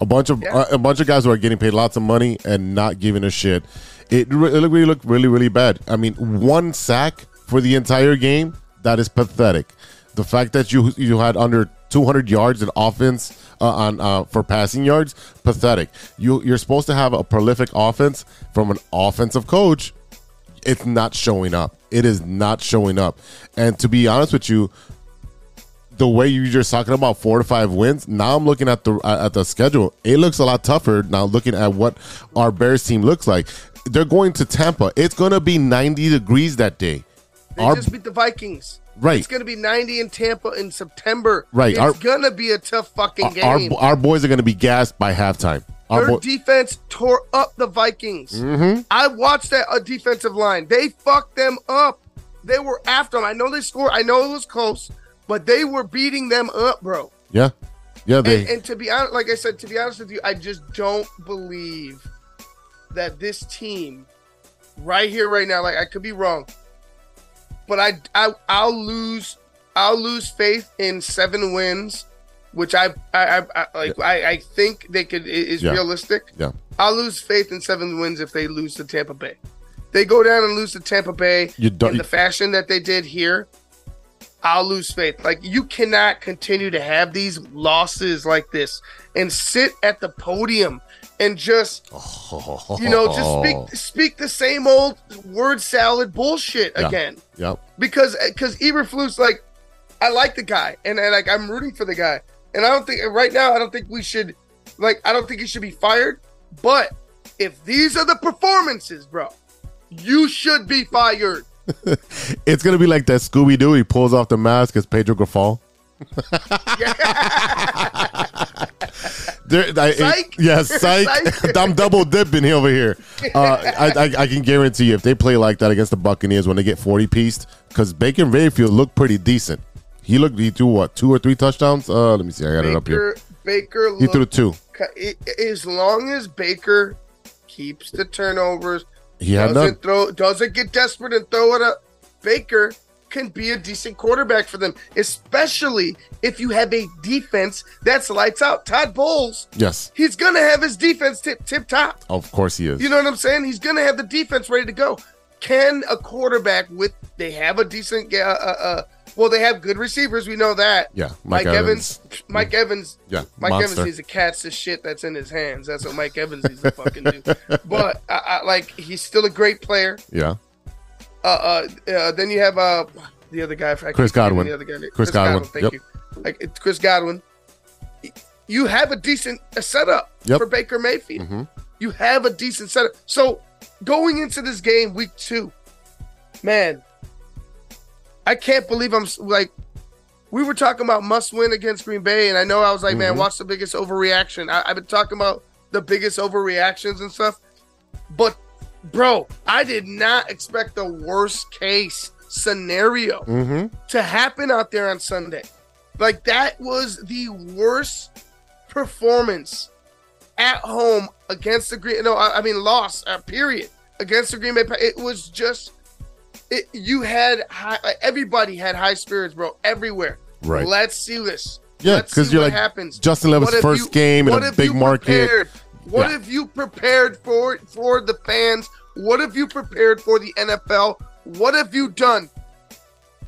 A bunch of Yeah. a bunch of guys who are getting paid lots of money and not giving a shit. It really looked really really bad. I mean, one sack for the entire game. That is pathetic. The fact that you you had under 200 yards in offense uh, on uh, for passing yards, pathetic. You you're supposed to have a prolific offense from an offensive coach it's not showing up. It is not showing up. And to be honest with you, the way you're just talking about four to five wins, now I'm looking at the at the schedule. It looks a lot tougher now. Looking at what our Bears team looks like, they're going to Tampa. It's going to be 90 degrees that day. They Our- just beat the Vikings. Right. It's going to be 90 in Tampa in September. Right. It's Our- going to be a tough fucking game. our boys are going to be gassed by halftime. Our Their boy- defense tore up the Vikings. Mhm. I watched that uh, defensive line. They fucked them up. They were after them. I know they scored. I know it was close, but they were beating them up, bro. yeah, yeah. They And, and to be honest, like I said, to be honest with you, I just don't believe that this team, right here, right now, like I could be wrong, but I, I I'll lose I'll lose faith in seven wins, which I I, I, I like I, I think they could is Yeah. realistic. yeah. I'll lose faith in seven wins if they lose to Tampa Bay. They go down and lose to Tampa Bay You don't- in the fashion that they did here. I'll lose faith. Like you cannot continue to have these losses like this and sit at the podium and just you know just speak oh. speak the same old word salad bullshit Yeah. again Yep. because because Eberflus like I like the guy and, and like I'm rooting for the guy and I don't think right now I don't think we should like I don't think he should be fired but if these are the performances bro you should be fired It's gonna be like that Scooby Doo. He pulls off the mask as Pedro Grifol. There, I, Psych. yes, psych. Psych. I'm double dipping here over here. Uh, I, I, I can guarantee you, if they play like that against the Buccaneers when they get 40 pieced, because Baker Mayfield looked pretty decent. He looked. He threw what two or three touchdowns? Uh, let me see. I got it up here. Baker Baker He threw two. as long as Baker keeps the turnovers He had doesn't throw doesn't get desperate and throw it up. Baker can be a decent quarterback for them, especially if you have a defense that's lights out. Todd Bowles, Yes, he's gonna have his defense tip tip top. of course he is. You know what I'm saying? He's gonna have the defense ready to go. Can a quarterback with they have a decent uh, uh, uh well they have good receivers we know that Yeah, Mike, Mike Evans. Evans. Mike Evans Yeah, Mike monster. Evans needs a catch the shit that's in his hands that's what Mike Evans needs to fucking do but I, I, like he's still a great player yeah, uh, uh, uh then you have uh the other guy Chris Godwin. the other guy. Chris Godwin, thank yep. you like it's Chris Godwin you have a decent uh, setup Yep. for Baker Mayfield Mhm. you have a decent setup. So going into this game, week two, man, I can't believe I'm like, we were talking about must win against Green Bay, and I know I was like, man, Mhm. what's the biggest overreaction? I, I've been talking about the biggest overreactions and stuff, but bro, I did not expect the worst case scenario Mm-hmm. to happen out there on Sunday. Like that was the worst performance at home against the Green. No, I, I mean loss. Uh, period against the Green Bay. It was just. It, you had high, like, everybody had high spirits, bro, everywhere. Right. Let's see this. Yeah, because you're what like happens. Justin Levis' first you- game in a big market. What Yeah. if you prepared for for the fans? What have you prepared for the NFL? What have you done?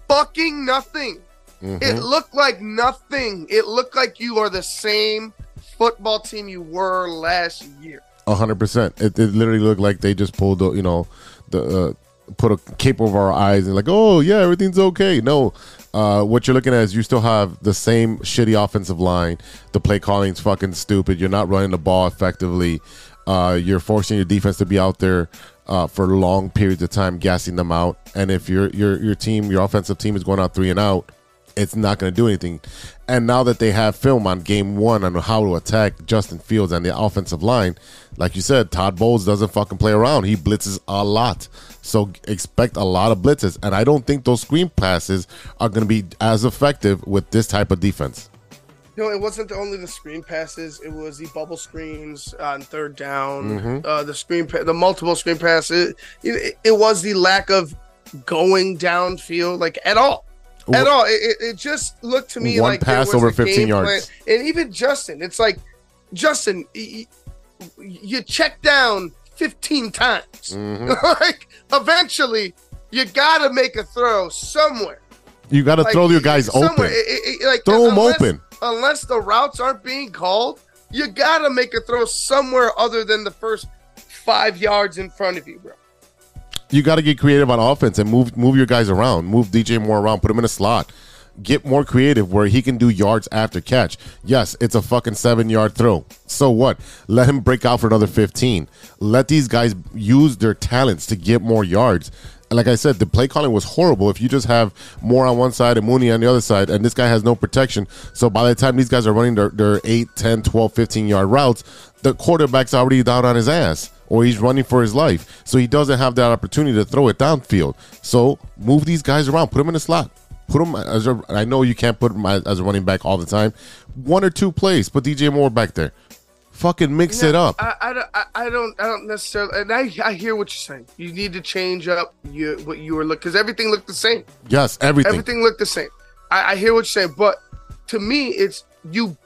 Fucking nothing. Mhm. It looked like nothing. It looked like you are the same football team you were last year. A hundred percent. It, it literally looked like they just pulled the, you know, the uh, put a cape over our eyes and like, oh yeah, everything's okay. No, uh, what you're looking at is you still have the same shitty offensive line. The play calling's fucking stupid. You're not running the ball effectively. Uh, you're forcing your defense to be out there uh, for long periods of time, gassing them out. And if your your your team, your offensive team is going out three and out, it's not going to do anything. And now that they have film on game one on how to attack Justin Fields and the offensive line, like you said, Todd Bowles doesn't fucking play around. He blitzes a lot. So expect a lot of blitzes. And I don't think those screen passes are going to be as effective with this type of defense. No, it wasn't only the screen passes; it was the bubble screens on third down, Mhm. uh, the screen, pa- the multiple screen passes. It, it was the lack of going downfield, like at all, at all. It, it, just looked to me One like pass over 15 yards. plan. and even Justin, it's like Justin, you check down fifteen times. Mhm. like eventually, you gotta make a throw somewhere. You got to Like, throw your guys open. It- it- like, Throw 'em unless- open. Unless the routes aren't being called, you gotta make a throw somewhere other than the first five yards in front of you, bro. You got to get creative on offense and move move your guys around. Move DJ Moore around. Put him in a slot. Get more creative where he can do yards after catch. Yes, it's a fucking seven yard throw. So what? Let him break out for another fifteen. Let these guys use their talents to get more yards. Like I said, the play calling was horrible. If you just have more on one side and Mooney on the other side, and this guy has no protection. So by the time these guys are running their, their 8, 10, 12, 15 yard routes, the quarterback's already down on his ass or he's running for his life. So he doesn't have that opportunity to throw it downfield. So move these guys around, put them in a slot. Put them as a, I know you can't put him as a running back all the time. One or two plays, put DJ Moore back there. Fucking mix it up. I, I, don't- I, I don't I don't necessarily and I, I hear what you're saying. You need to change up you what you were looking because everything looked the same. yes, everything. Everything looked the same. I, I hear what you're saying, but to me, it's you.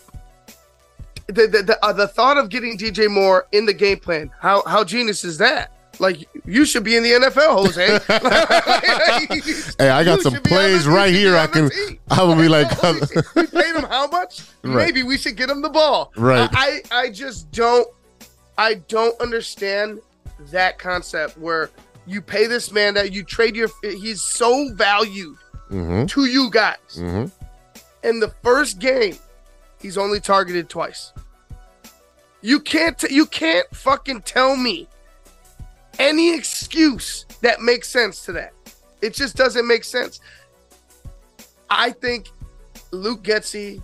The the the, uh, the thought of getting DJ Moore in the game plan. How how genius is that? Like you should be in the NFL, Jose. Hey, I got You some should be on plays right here. I can. I will be like, we paid him how much? Right. Maybe we should get him the ball. Right. I, I I just don't I don't understand that concept where you pay this man that you trade your he's so valued Mhm. to you guys. Mhm. In the first game, he's only targeted twice. You can't t- you can't fucking tell me any excuse that makes sense to that. It just doesn't make sense. I think Luke Getsy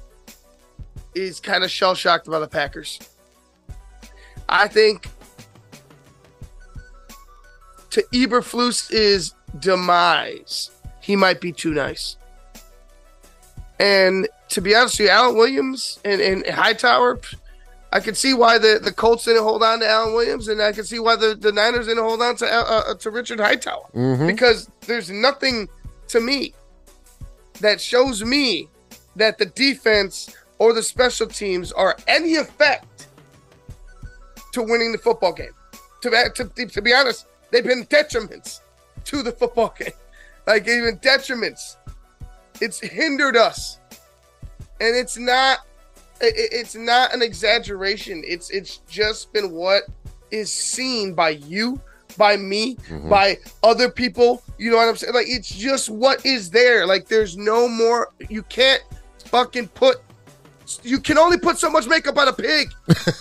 is kind of shell shocked by the Packers. I think to Eberflus is demise, he might be too nice. And to be honest with you, Alan Williams and, and Hightower, I can see why the, the Colts didn't hold on to Alan Williams, and I can see why the, the Niners didn't hold on to uh, uh, to Richard Hightower Mhm. because there's nothing to me that shows me that the defense or the special teams are any effect to winning the football game. To, to, to be honest, they've been detriments to the football game. Like even detriments. It's hindered us. And it's not it- it- it's not an exaggeration. It's it's just been what is seen by you, by me, Mhm. by other people. You know what I'm saying? Like it's just what is there. Like there's no more. You can't fucking put you can only put so much makeup on a pig.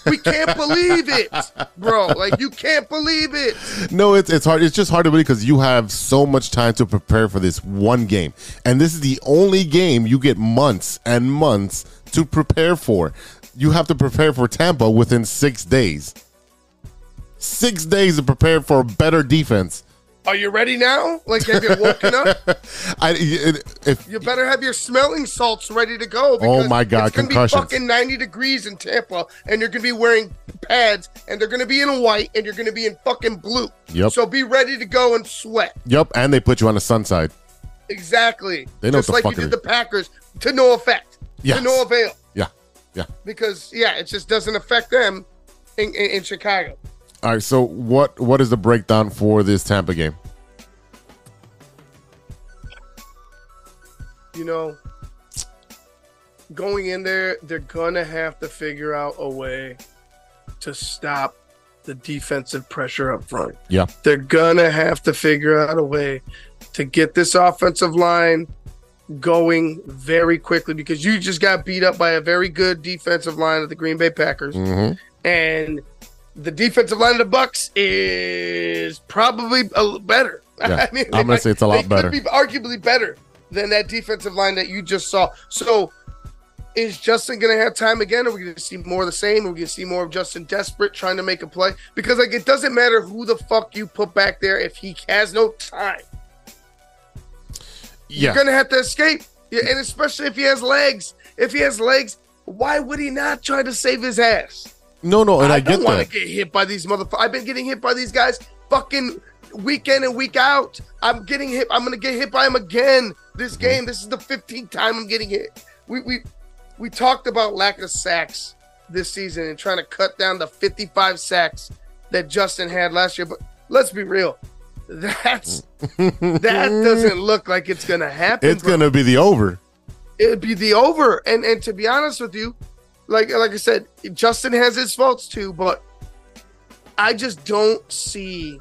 We can't believe it, bro. Like you can't believe it. No, it's it's hard. It's just hard to believe because you have so much time to prepare for this one game, and this is the only game you get months and months to prepare for. You have to prepare for Tampa within six days. Six days to prepare for a better defense. Are you ready now? Like have you woken up? I, it, if You better have your smelling salts ready to go. Oh my God, it's gonna concussions. be fucking ninety degrees in Tampa, and you're gonna be wearing pads, and they're gonna be in white, and you're gonna be in fucking blue. Yep. So be ready to go and sweat. yep, and they put you on the sun side. Exactly. They know Just what the like you did the Packers to no effect. Yeah. To no avail. Yeah, yeah. Because yeah, it just doesn't affect them in, in, in Chicago. All right. So what what is the breakdown for this Tampa game? you know, going in there, they're gonna have to figure out a way to stop the defensive pressure up front. Yeah. They're gonna have to figure out a way to get this offensive line going very quickly because you just got beat up by a very good defensive line of the Green Bay Packers. Mm-hmm. And the defensive line of the Bucks is probably a little better. Yeah, they I'm gonna say it's a lot better. Could be arguably better than that defensive line that you just saw. So, is Justin going to have time again? Are we going to see more of the same? Are we going to see more of Justin desperate trying to make a play? Because like it doesn't matter who the fuck you put back there if he has no time. Yeah. You're going to have to escape, yeah, and especially if he has legs. If he has legs, why would he not try to save his ass? No, no, and I, I get don't want to get hit by these motherfuckers. I've been getting hit by these guys fucking week in and week out. I'm getting hit. I'm gonna get hit by them again this Mm-hmm. game. This is the 15th time I'm getting hit. We we we talked about lack of sacks this season and trying to cut down the 55 sacks that Justin had last year. But let's be real. That's that doesn't look like it's gonna happen. It's bro gonna be the over. it'd be the over. And and to be honest with you, like like I said, Justin has his faults too, but I just don't see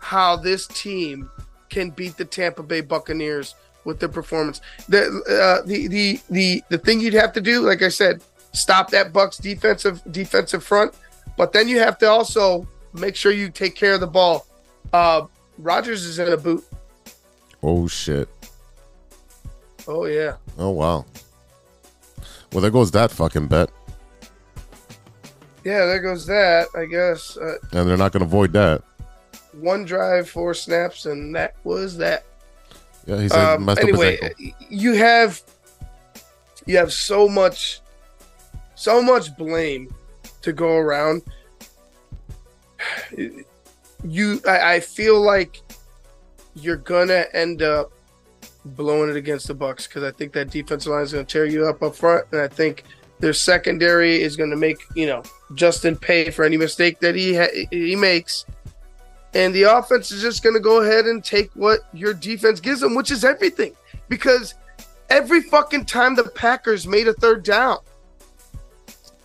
how this team can beat the Tampa Bay Buccaneers with their performance. The uh, the the the the thing you'd have to do, like I said, stop that Bucks defensive defensive front, but then you have to also make sure you take care of the ball. Uh, Rodgers is in a boot. Oh shit. Oh yeah. Oh wow. Well, there goes that fucking bet, Yeah, there goes that. I guess uh, and they're not gonna void that. one drive, four snaps, and that was that. Yeah, he said Um, messed anyway, you have you have so much, so much blame to go around. You, I, I feel like you're gonna end up blowing it against the Bucks because I think that defensive line is gonna tear you up up front, and I think their secondary is gonna make you know Justin pay for any mistake that he ha- he makes. And the offense is just going to go ahead and take what your defense gives them, which is everything. Because every fucking time the Packers made a third down,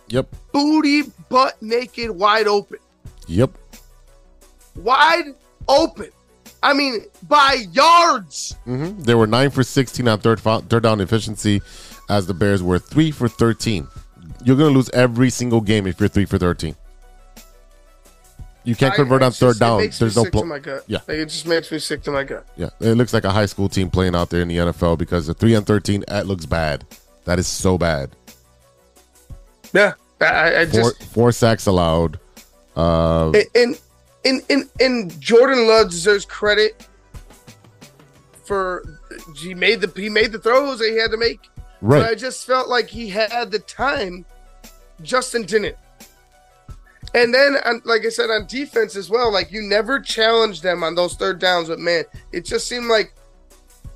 Yep. booty, butt naked, wide open. Yep. Wide open. I mean, by yards. hmm They were nine for sixteen on third third down efficiency, as the Bears were three for thirteen. You're gonna lose every single game if you're three for thirteen. You can't I- convert on third just- it down. There's no sick to pl- my gut. Yeah. Like, it just makes me sick to my gut. Yeah, it looks like a high school team playing out there in the NFL because the three and thirteen that looks bad. That is so bad. Yeah. I- I, I Four, just. four sacks allowed. Uh, and and and and Jordan Love deserves credit for he made the he made the throws that he had to make. Right. But I just felt like he had the time. Justin didn't. And then, like I said, on defense as well, like you never challenged them on those third downs. But man, it just seemed like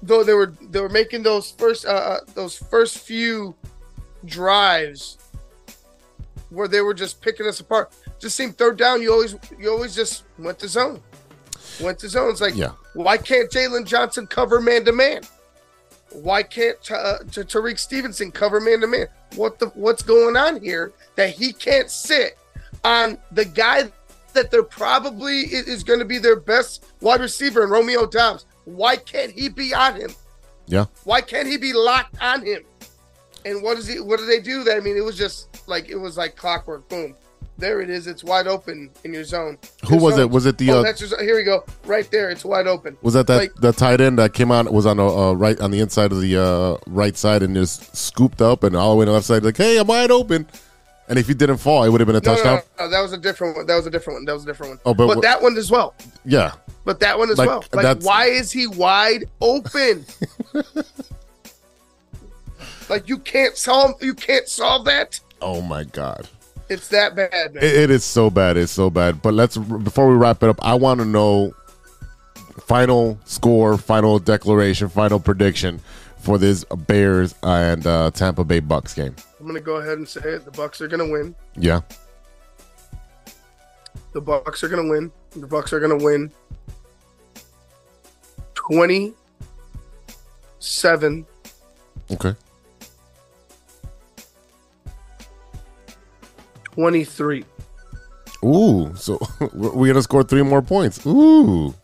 though they were they were making those first uh, uh, those first few drives where they were just picking us apart. Just seemed third down. You always you always just went to zone, went to zone. It's like Yeah. why can't Jaylon Johnson cover man to man? Why can't uh, Tyrique Stevenson cover man to man? What the what's going on here that he can't sit on the guy that they're probably is going to be their best wide receiver in Romeo Doubs? Why can't he be on him? yeah. Why can't he be locked on him? And what is he? What did they do? That I mean, it was just like it was like clockwork. Boom, there it is. It's wide open in your zone. Who Your was it? Was it the, Oh, uh, that's your, here we go. Right there. It's wide open. Was that that Like, the tight end that came out was on the uh, right on the inside of the uh, right side and just scooped up and all the way to the left side like, hey, I'm wide open. And if he didn't fall, it would have been a no, touchdown. no, no, that was a different one. That was a different one. That was a different one. Oh, but but that one as well. Yeah, But that one as Like, well. Like, that's- why is he wide open? like you can't solve. You can't solve that. Oh my god, It's that bad, man. it, it is so bad. It's so bad. But let's before we wrap it up, I want to know final score, final declaration, final prediction for this Bears and uh, Tampa Bay Bucks game. I'm gonna go ahead and say it. The Bucks are gonna win. Yeah, The Bucks are gonna win. The Bucks are gonna win. Twenty-seven. okay. 23. Ooh, so we're gonna score three more points. Ooh,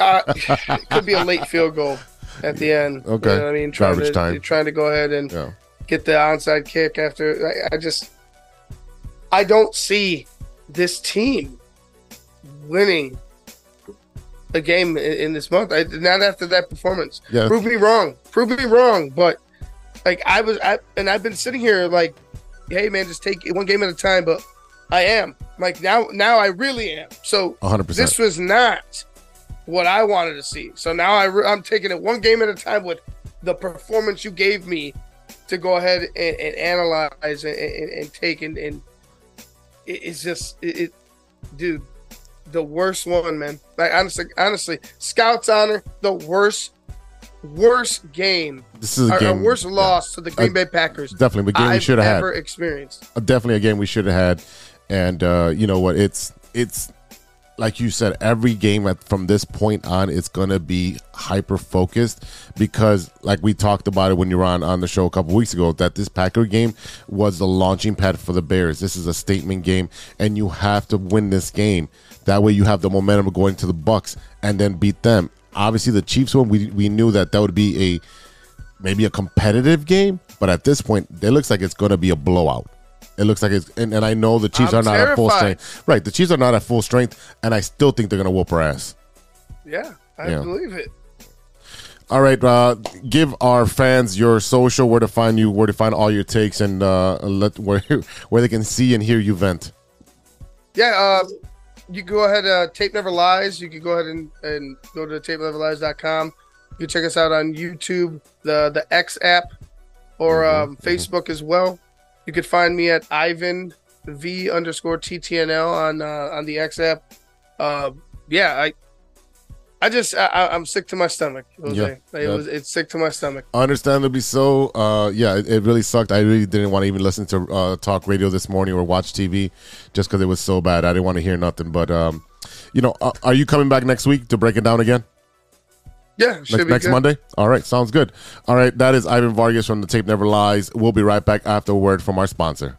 Uh, it could be a late field goal at the end. Okay. You know what I mean? Trying Garbage to, time. Trying to go ahead and yeah. get the onside kick after. I, I just. I don't see this team winning a game in, in this month. I, not after that performance. Yeah. Prove me wrong. Prove me wrong. But like I was, I, and I've been sitting here like, hey man, just take it one game at a time. But I am like now, now I really am. So 100%. this was not what I wanted to see. So now I re- I'm taking it one game at a time with the performance you gave me to go ahead and, and analyze and, and, and take and, and it- it's just it, it, dude, the worst one, man. Like honestly, honestly, Scouts honor the worst, worst game. This is a our, game- worst loss to the Green Uh, Bay Packers. definitely, a game we I've should have had. ever experienced. Uh, definitely a game we should have had. And uh, you know what? It's it's like you said, every game at, from this point on, it's gonna be hyper focused because, like we talked about it when you were on on the show a couple weeks ago, that this Packer game was the launching pad for the Bears. This is a statement game, and you have to win this game. That way, you have the momentum going to the Bucks and then beat them. Obviously, the Chiefs one, we we knew that that would be a maybe a competitive game, but at this point, it looks like it's going to be a blowout. It looks like it's, and, and I know the Chiefs I'm are not at full strength. Right, the Chiefs are not at full strength, and I still think they're going to whoop our ass. Yeah, I Yeah. believe it. All right, uh, give our fans your social, where to find you, where to find all your takes, and uh, let where where they can see and hear you vent. Yeah, uh, you can go ahead. Uh, Tape Never Lies. You can go ahead and, and go to tapeneverlies.com. You can check us out on YouTube, the the X app, or um, Facebook as well. You could find me at Ivan V underscore TTNL on uh, on the X app. Uh, yeah, I I just I, I'm sick to my stomach. Jose. Yeah, It yeah. was it's sick to my stomach. Understandably so. Uh, yeah, it, it really sucked. I really didn't want to even listen to uh, talk radio this morning or watch TV just because it was so bad. I didn't want to hear nothing. But um, you know, uh, are you coming back next week to break it down again? Yeah, should Next, be next good. Monday? All right, sounds good. All right, that is Ivan Vargas from The Tape Never Lies. We'll be right back after a word from our sponsor.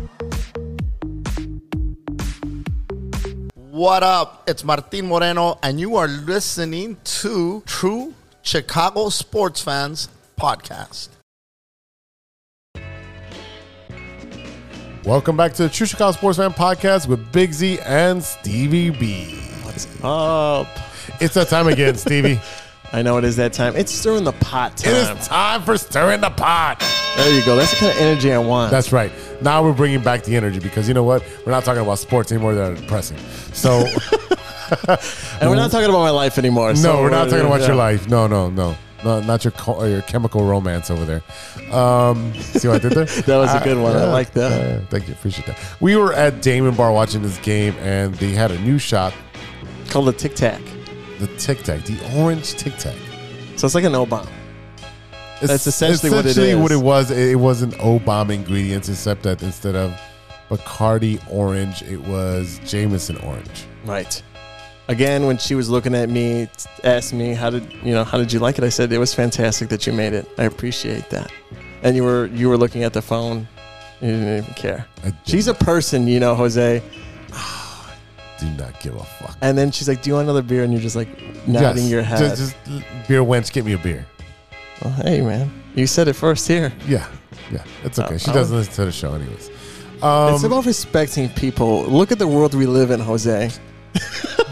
What up? It's Martin Moreno, and you are listening to True Chicago Sports Fans Podcast. Welcome back to the True Chicago Sports Fan Podcast with Big Z and Stevie B. What's up? It's that time again, Stevie. I know it is that time. It's stirring the pot time. It is time for stirring the pot. There you go. That's the kind of energy I want. That's right. Now we're bringing back the energy because you know what? We're not talking about sports anymore. That are depressing. So and we're not talking about my life anymore. no, so we're not talking about yeah. your life. No, no, no. No, not your co- your chemical romance over there. Um, see what I did there? That was a good one. I like that. uh, thank you. Appreciate that. We were at Damon Bar watching this game, and they had a new shot, Called the Tic Tac. The Tic Tac, the orange Tic Tac. So it's like an O bomb. That's essentially what it essentially what it was. It was an O bomb ingredients, except that instead of Bacardi orange, it was Jameson orange. Right. Again, when she was looking at me, asked me how did you know how did you like it? I said it was fantastic that you made it. I appreciate that. And you were you were looking at the phone. You didn't even care. She's a person, you know, Jose. Do not give a fuck. And then she's like, "Do you want another beer?" And you're just like nodding Yes. your head. Just, just beer wench, get me a beer. Well, hey, man, you said it first here. Yeah, yeah, it's okay. She oh. doesn't listen to the show, anyways. Um, it's about respecting people. Look at the world we live in, Jose.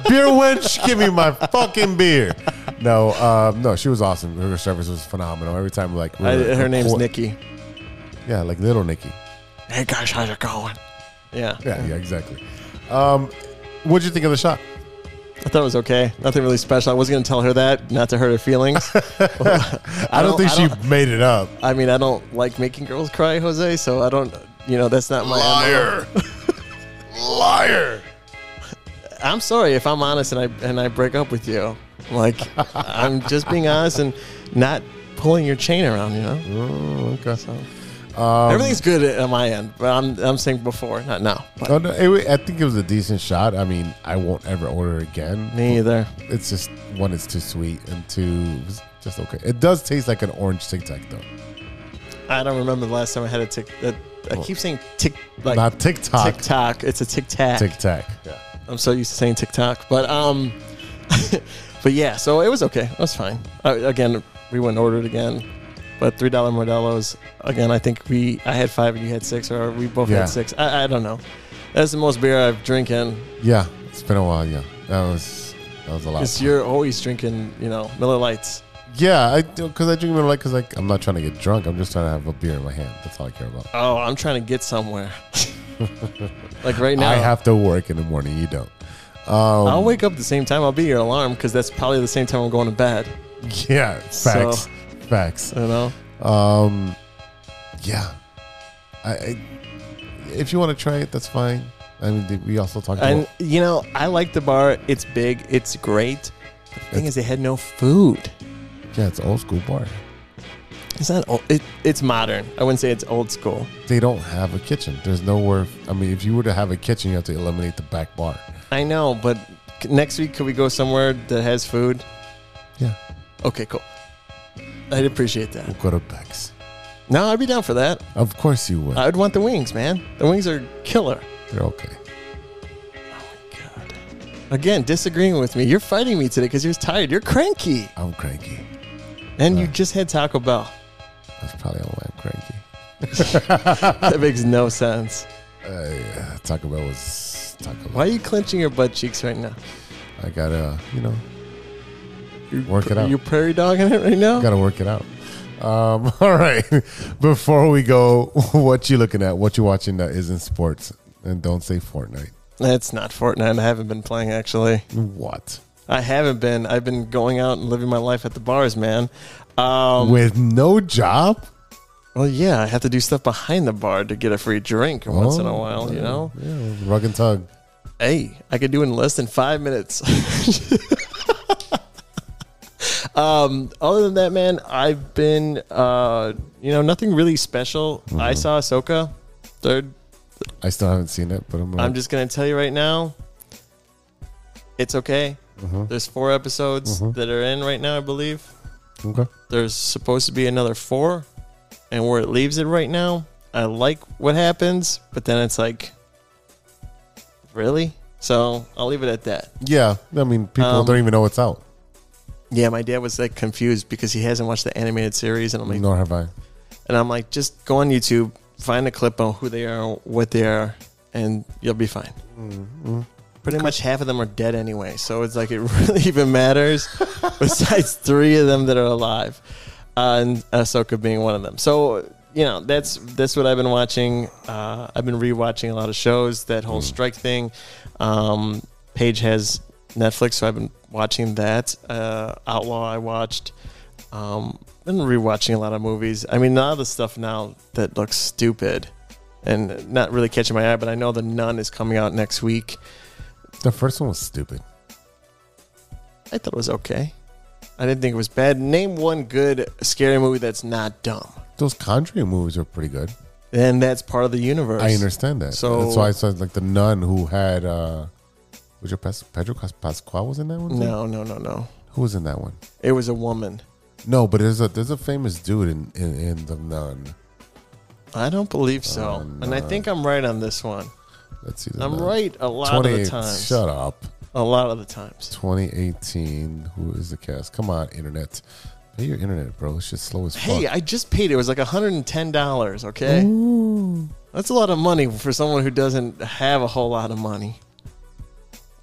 beer wench, give me my fucking beer. No, um, no, she was awesome. Her service was phenomenal. Every time, like, we I, were- her name's Nikki. Yeah, like little Nikki. Hey guys, how's it going? Yeah, Yeah, yeah, exactly. Um, what'd you think of the shot? I thought it was okay. Nothing really special. I wasn't going to tell her that, not to hurt her feelings. I, don't, think I she don't- made it up. I mean, I don't like making girls cry, Jose. So I don't. You know, that's not my Liar. Liar. I'm sorry if I'm honest and I and I break up with you. Like I'm just being honest and not pulling your chain around. You know. Oh, okay. So Um, everything's good on my end, but I'm I'm saying before, not now. But Oh, no, it, I think it was a decent shot. I mean, I won't ever order again. me either. It's just one, it's too sweet, and two, it's just okay. It does taste like an orange Tic Tac though. I don't remember the last time I had a tick. That I keep saying tick like Not TikTok. TikTok. It's a tic tac. Tic Tac. Yeah. I'm so used to saying TikTok, but um, but yeah. So it was okay. It was fine. Uh, again, we wouldn't order it again, but three dollar Modelo's. Again, I think we I had five and you had six, or we both Yeah. had six. I, I don't know. That's the most beer I've drinking. Yeah, it's been a while. Yeah, that was that was a lot. Because you're always drinking, you know, Miller Lites. Yeah, I do. because I drink Miller Lite because like I'm not trying to get drunk. I'm just trying to have a beer in my hand. That's all I care about. Oh, I'm trying to get somewhere. like right now, I have to work in the morning. You don't. Um, I'll wake up at the same time. I'll be your alarm because that's probably the same time I'm going to bed. Yeah, So- facts. You know. Um, yeah. I, I if you want to try it, that's fine. I mean, we also talked about it. And about you know, I like the bar. It's big. It's great. The thing is, they had no food. yeah, it's old school bar. It's not. Old, it, it's modern. I wouldn't say it's old school. They don't have a kitchen. There's nowhere. I mean, if you were to have a kitchen, you have to eliminate the back bar. I know, but next week could we go somewhere that has food? Yeah. Okay, cool. I'd appreciate that. We'll go to Beck's. No, I'd be down for that. Of course you would. I'd want the wings, man. The wings are killer. They're okay. Oh my god. Again, disagreeing with me. You're fighting me today because you're tired. You're cranky, I'm cranky. and you just had Taco Bell. That's probably why I'm cranky. that makes no sense. Uh, yeah, Taco Bell was Taco Bell. Why are you clenching your butt cheeks right now? I gotta, you know, You're Work it out. You're prairie dogging it right now. gotta work it out. Um, all right. Before we go, what you looking at? What you watching that isn't sports? And don't say Fortnite. It's not Fortnite. I haven't been playing actually. What? I haven't been. I've been going out and living my life at the bars, man. Um, With no job? well, yeah, I have to do stuff behind the bar to get a free drink once in a Oh, while. You know. Yeah, rug and tug. Hey, I could do it in less than five minutes. um, other than that, man, I've been, uh, you know, nothing really special. I saw Ahsoka third. I still haven't seen it, but I'm. I'm just gonna tell you right now, it's okay. Mhm. There's four episodes Mhm. that are in right now, I believe. okay. There's supposed to be another four, and where it leaves it right now, I like what happens, but then it's like, really? So I'll leave it at that. Yeah, I mean, people Um, don't even know it's out. Yeah, my dad was like confused because he hasn't watched the animated series, and I'm like, Nor have I. and I'm like, just go on YouTube, find a clip on who they are, what they are, and you'll be fine. Mm-hmm. Pretty much half of them are dead anyway, so it's like it really even matters. besides three of them that are alive, uh, and Ahsoka being one of them. So you know that's that's what I've been watching. Uh, I've been rewatching a lot of shows. That whole strike thing. Um, Paige has Netflix, so I've been watching that. Uh, Outlaw, I watched. Um, been rewatching a lot of movies. I mean, a lot of the stuff now that looks stupid and not really catching my eye. But I know the Nun is coming out next week. The first one was stupid. I thought it was okay. I didn't think it was bad. Name one good scary movie that's not dumb. Those Conjuring movies are pretty good. And that's part of the universe. I understand that. So that's why I said like the nun who had uh was your Pas- Pedro Cas- Pascual was in that one? too? No, no, no, no. Who was in that one? It was a woman. No, but there's a there's a famous dude in in, in the nun. I don't believe so. Oh, and I no. think I'm right on this one. Let's see. The I'm Nun. right a lot of the 28 times. Shut up. A lot of the times. 2018. Who is the cast? Come on, internet. Pay your internet, bro. It's just slow as fuck. Hey, I just paid. It was like $110, okay? That's a lot of money for someone who doesn't have a whole lot of money.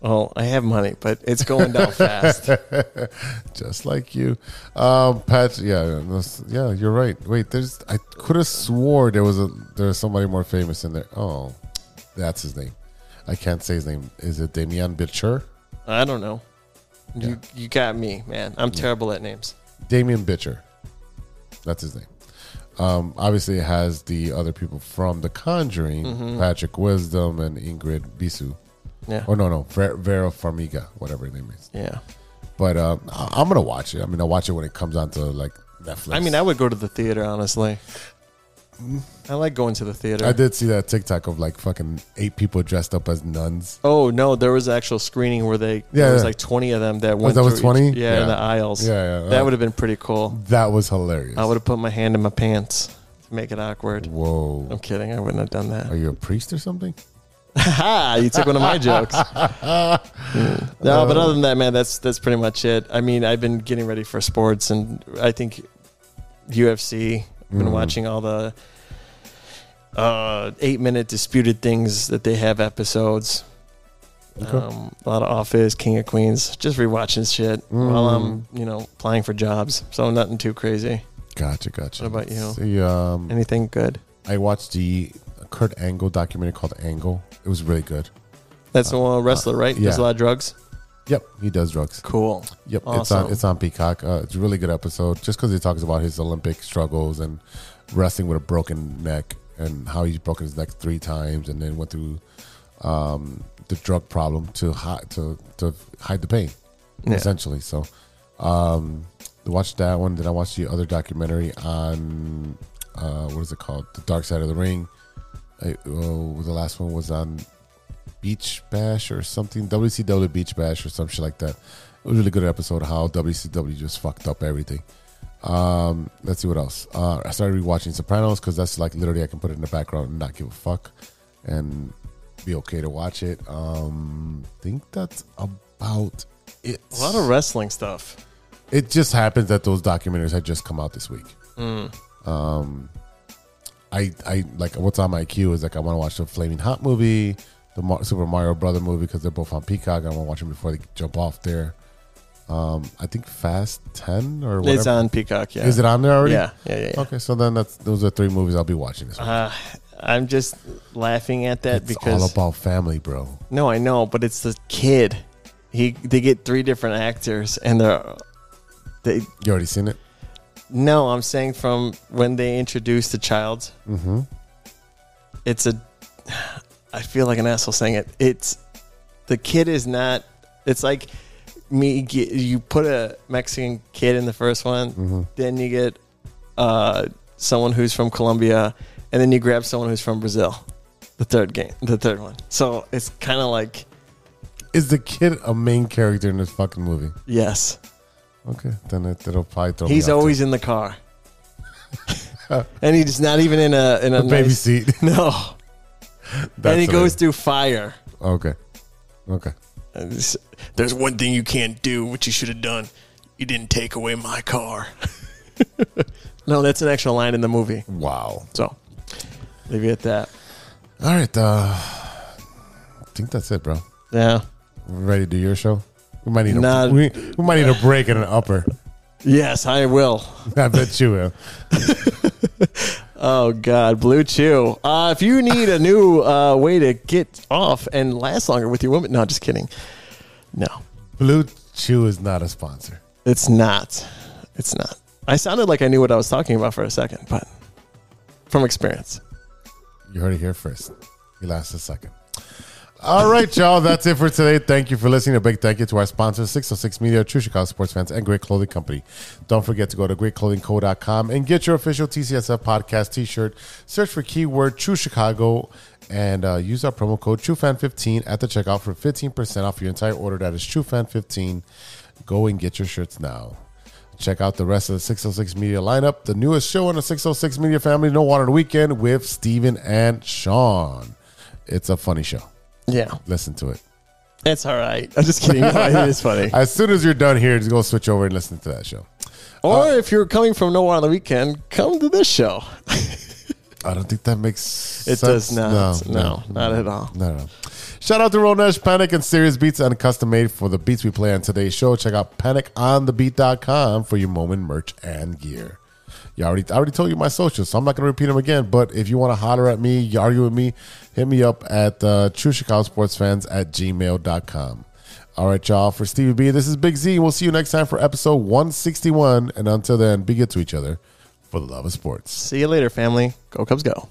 Well, I have money, but it's going down fast. just like you, um, Pat. Yeah, yeah, you're right. Wait, there's. I could have swore there was a there was somebody more famous in there. Oh, that's his name. I can't say his name. Is it Damian Bitcher? I don't know. You you got me, man. I'm terrible at names. Damien Bitcher. That's his name. Um, obviously, it has the other people from The Conjuring, Mhm. Patrick Wisdom and Ingrid Bisu. Yeah. Or no, no, Ver- Vera Farmiga, whatever her name is. Yeah. But um, I- I'm gonna watch it. I mean, I'll watch it when it comes onto like Netflix. I mean, I would go to the theater, honestly. I like going to the theater. I did see that TikTok of like fucking eight people dressed up as nuns. Oh no, there was actual screening where they Yeah, there was yeah. like twenty of them that went. that was through each- 20? yeah, in Yeah. the aisles. Yeah, yeah. that Uh, would have been pretty cool. That was hilarious. I would have put my hand in my pants to make it awkward. Whoa! I'm kidding. I wouldn't have done that. Are you a priest or something? Ha! You took one of my jokes. Mm. No, but other than that, man, that's that's pretty much it. I mean, I've been getting ready for sports, and I think UFC. I've been Mhm. watching all the uh, eight minute disputed things that they have episodes. Okay. Um, a lot of Office, King of Queens, just rewatching shit while I'm, you know, applying for jobs. So nothing too crazy. Gotcha, gotcha. What about you? See, um, Anything good? I watched the Kurt Angle documentary called Angle. It was really good. That's the one wrestler, right? Does a lot of drugs. Yep, he does drugs. Cool. Yep, it's Awesome. on it's on Peacock. Uh, it's a really good episode, just because he talks about his Olympic struggles and wrestling with a broken neck and how he's broken his neck three times and then went through um, the drug problem to hide to to hide the pain, Yeah. essentially. So, um, I watched that one. Then I watched the other documentary on uh, what is it called? The Dark Side of the Ring. I, oh, the last one was on Beach Bash or something, WCW Beach Bash or some shit like that. It was a really good episode of how WCW just fucked up everything. Um, let's see what else. Uh, I started rewatching Sopranos because that's like literally I can put it in the background and not give a fuck and be okay to watch it. Um, think that's about it. A lot of wrestling stuff. It just happens that those documentaries had just come out this week. Mm. Um, I I like what's on my queue is like I want to watch the Flaming Hot movie, the Mar- Super Mario Brother movie because they're both on Peacock. I want to watch them before they jump off there. Um, I think Fast Ten or whatever. It's on Peacock, yeah. Is it on there already? Yeah, yeah, yeah, yeah. Okay, so then that's those are three movies I'll be watching this week. Uh, I'm just laughing at that it's because all about family, bro. no, I know, but it's the kid. He they get three different actors, and they're they. You already seen it? No, I'm saying from when they introduced the child. Mm-hmm. It's a. I feel like an asshole saying it. It's the kid is not. It's like me. get- You put a Mexican kid in the first one, Mhm. then you get uh, someone who's from Colombia, and then you grab someone who's from Brazil. The third game, the third one. So it's kind of like Is the kid a main character in this fucking movie? yes, Okay, then it, it'll probably throw me he's always in the car, and he's not even in a in a, A baby nice- seat. No, That's and he goes through fire. Okay, okay. There's one thing you can't do, which you should have done. You didn't take away my car. no, that's an actual line in the movie. Wow. So, leave it at that. All right, uh, I think that's it, bro. Yeah. Ready to do your show? We might need a we, we might need a break and an upper. Yes, I will. I bet you will. Oh God, BlueChew. Uh, if you need a new uh, way to get off and last longer with your woman, no, just kidding. No, Blue Chew is not a sponsor. it's not. It's not. I sounded like I knew what I was talking about for a second, but from experience. You heard it here first. You last a second. All right, y'all. That's it for today. Thank you for listening. A big thank you to our sponsors, 606 Media, True Chicago Sports Fans, and Grit Clothing Company. Don't forget to go to gritclothingco.com and get your official TCSF podcast t shirt. Search for keyword True Chicago and uh, use our promo code TrueFan15 at the checkout for 15% off your entire order. That is TrueFan15. Go and get your shirts now. Check out the rest of the 606 Media lineup. The newest show in the 606 Media family, No Water Weekend, with Steven and Sean. It's a funny show. Yeah. Listen to it. It's all right. I'm just kidding. it is funny. As soon as you're done here, just go switch over and listen to that show. Or uh, if you're coming from No Water on the weekend, come to this show. I don't think that makes It sense. does not. No, not at all. No, no. Shout out to Ronesh Panic and Serious Beats and custom made for the beats we play on today's show. Check out paniconthebeat.com for your moment merch and gear. You already, I already told you my socials, so I'm not going to repeat them again. But if you want to holler at me, you argue with me, hit me up at uh, True Chicago Sports Fans at gmail.com. All right, y'all. For Stevie B, this is Big Z. We'll see you next time for episode 161. And until then, be good to each other for the love of sports. See you later, family. Go Cubs, go.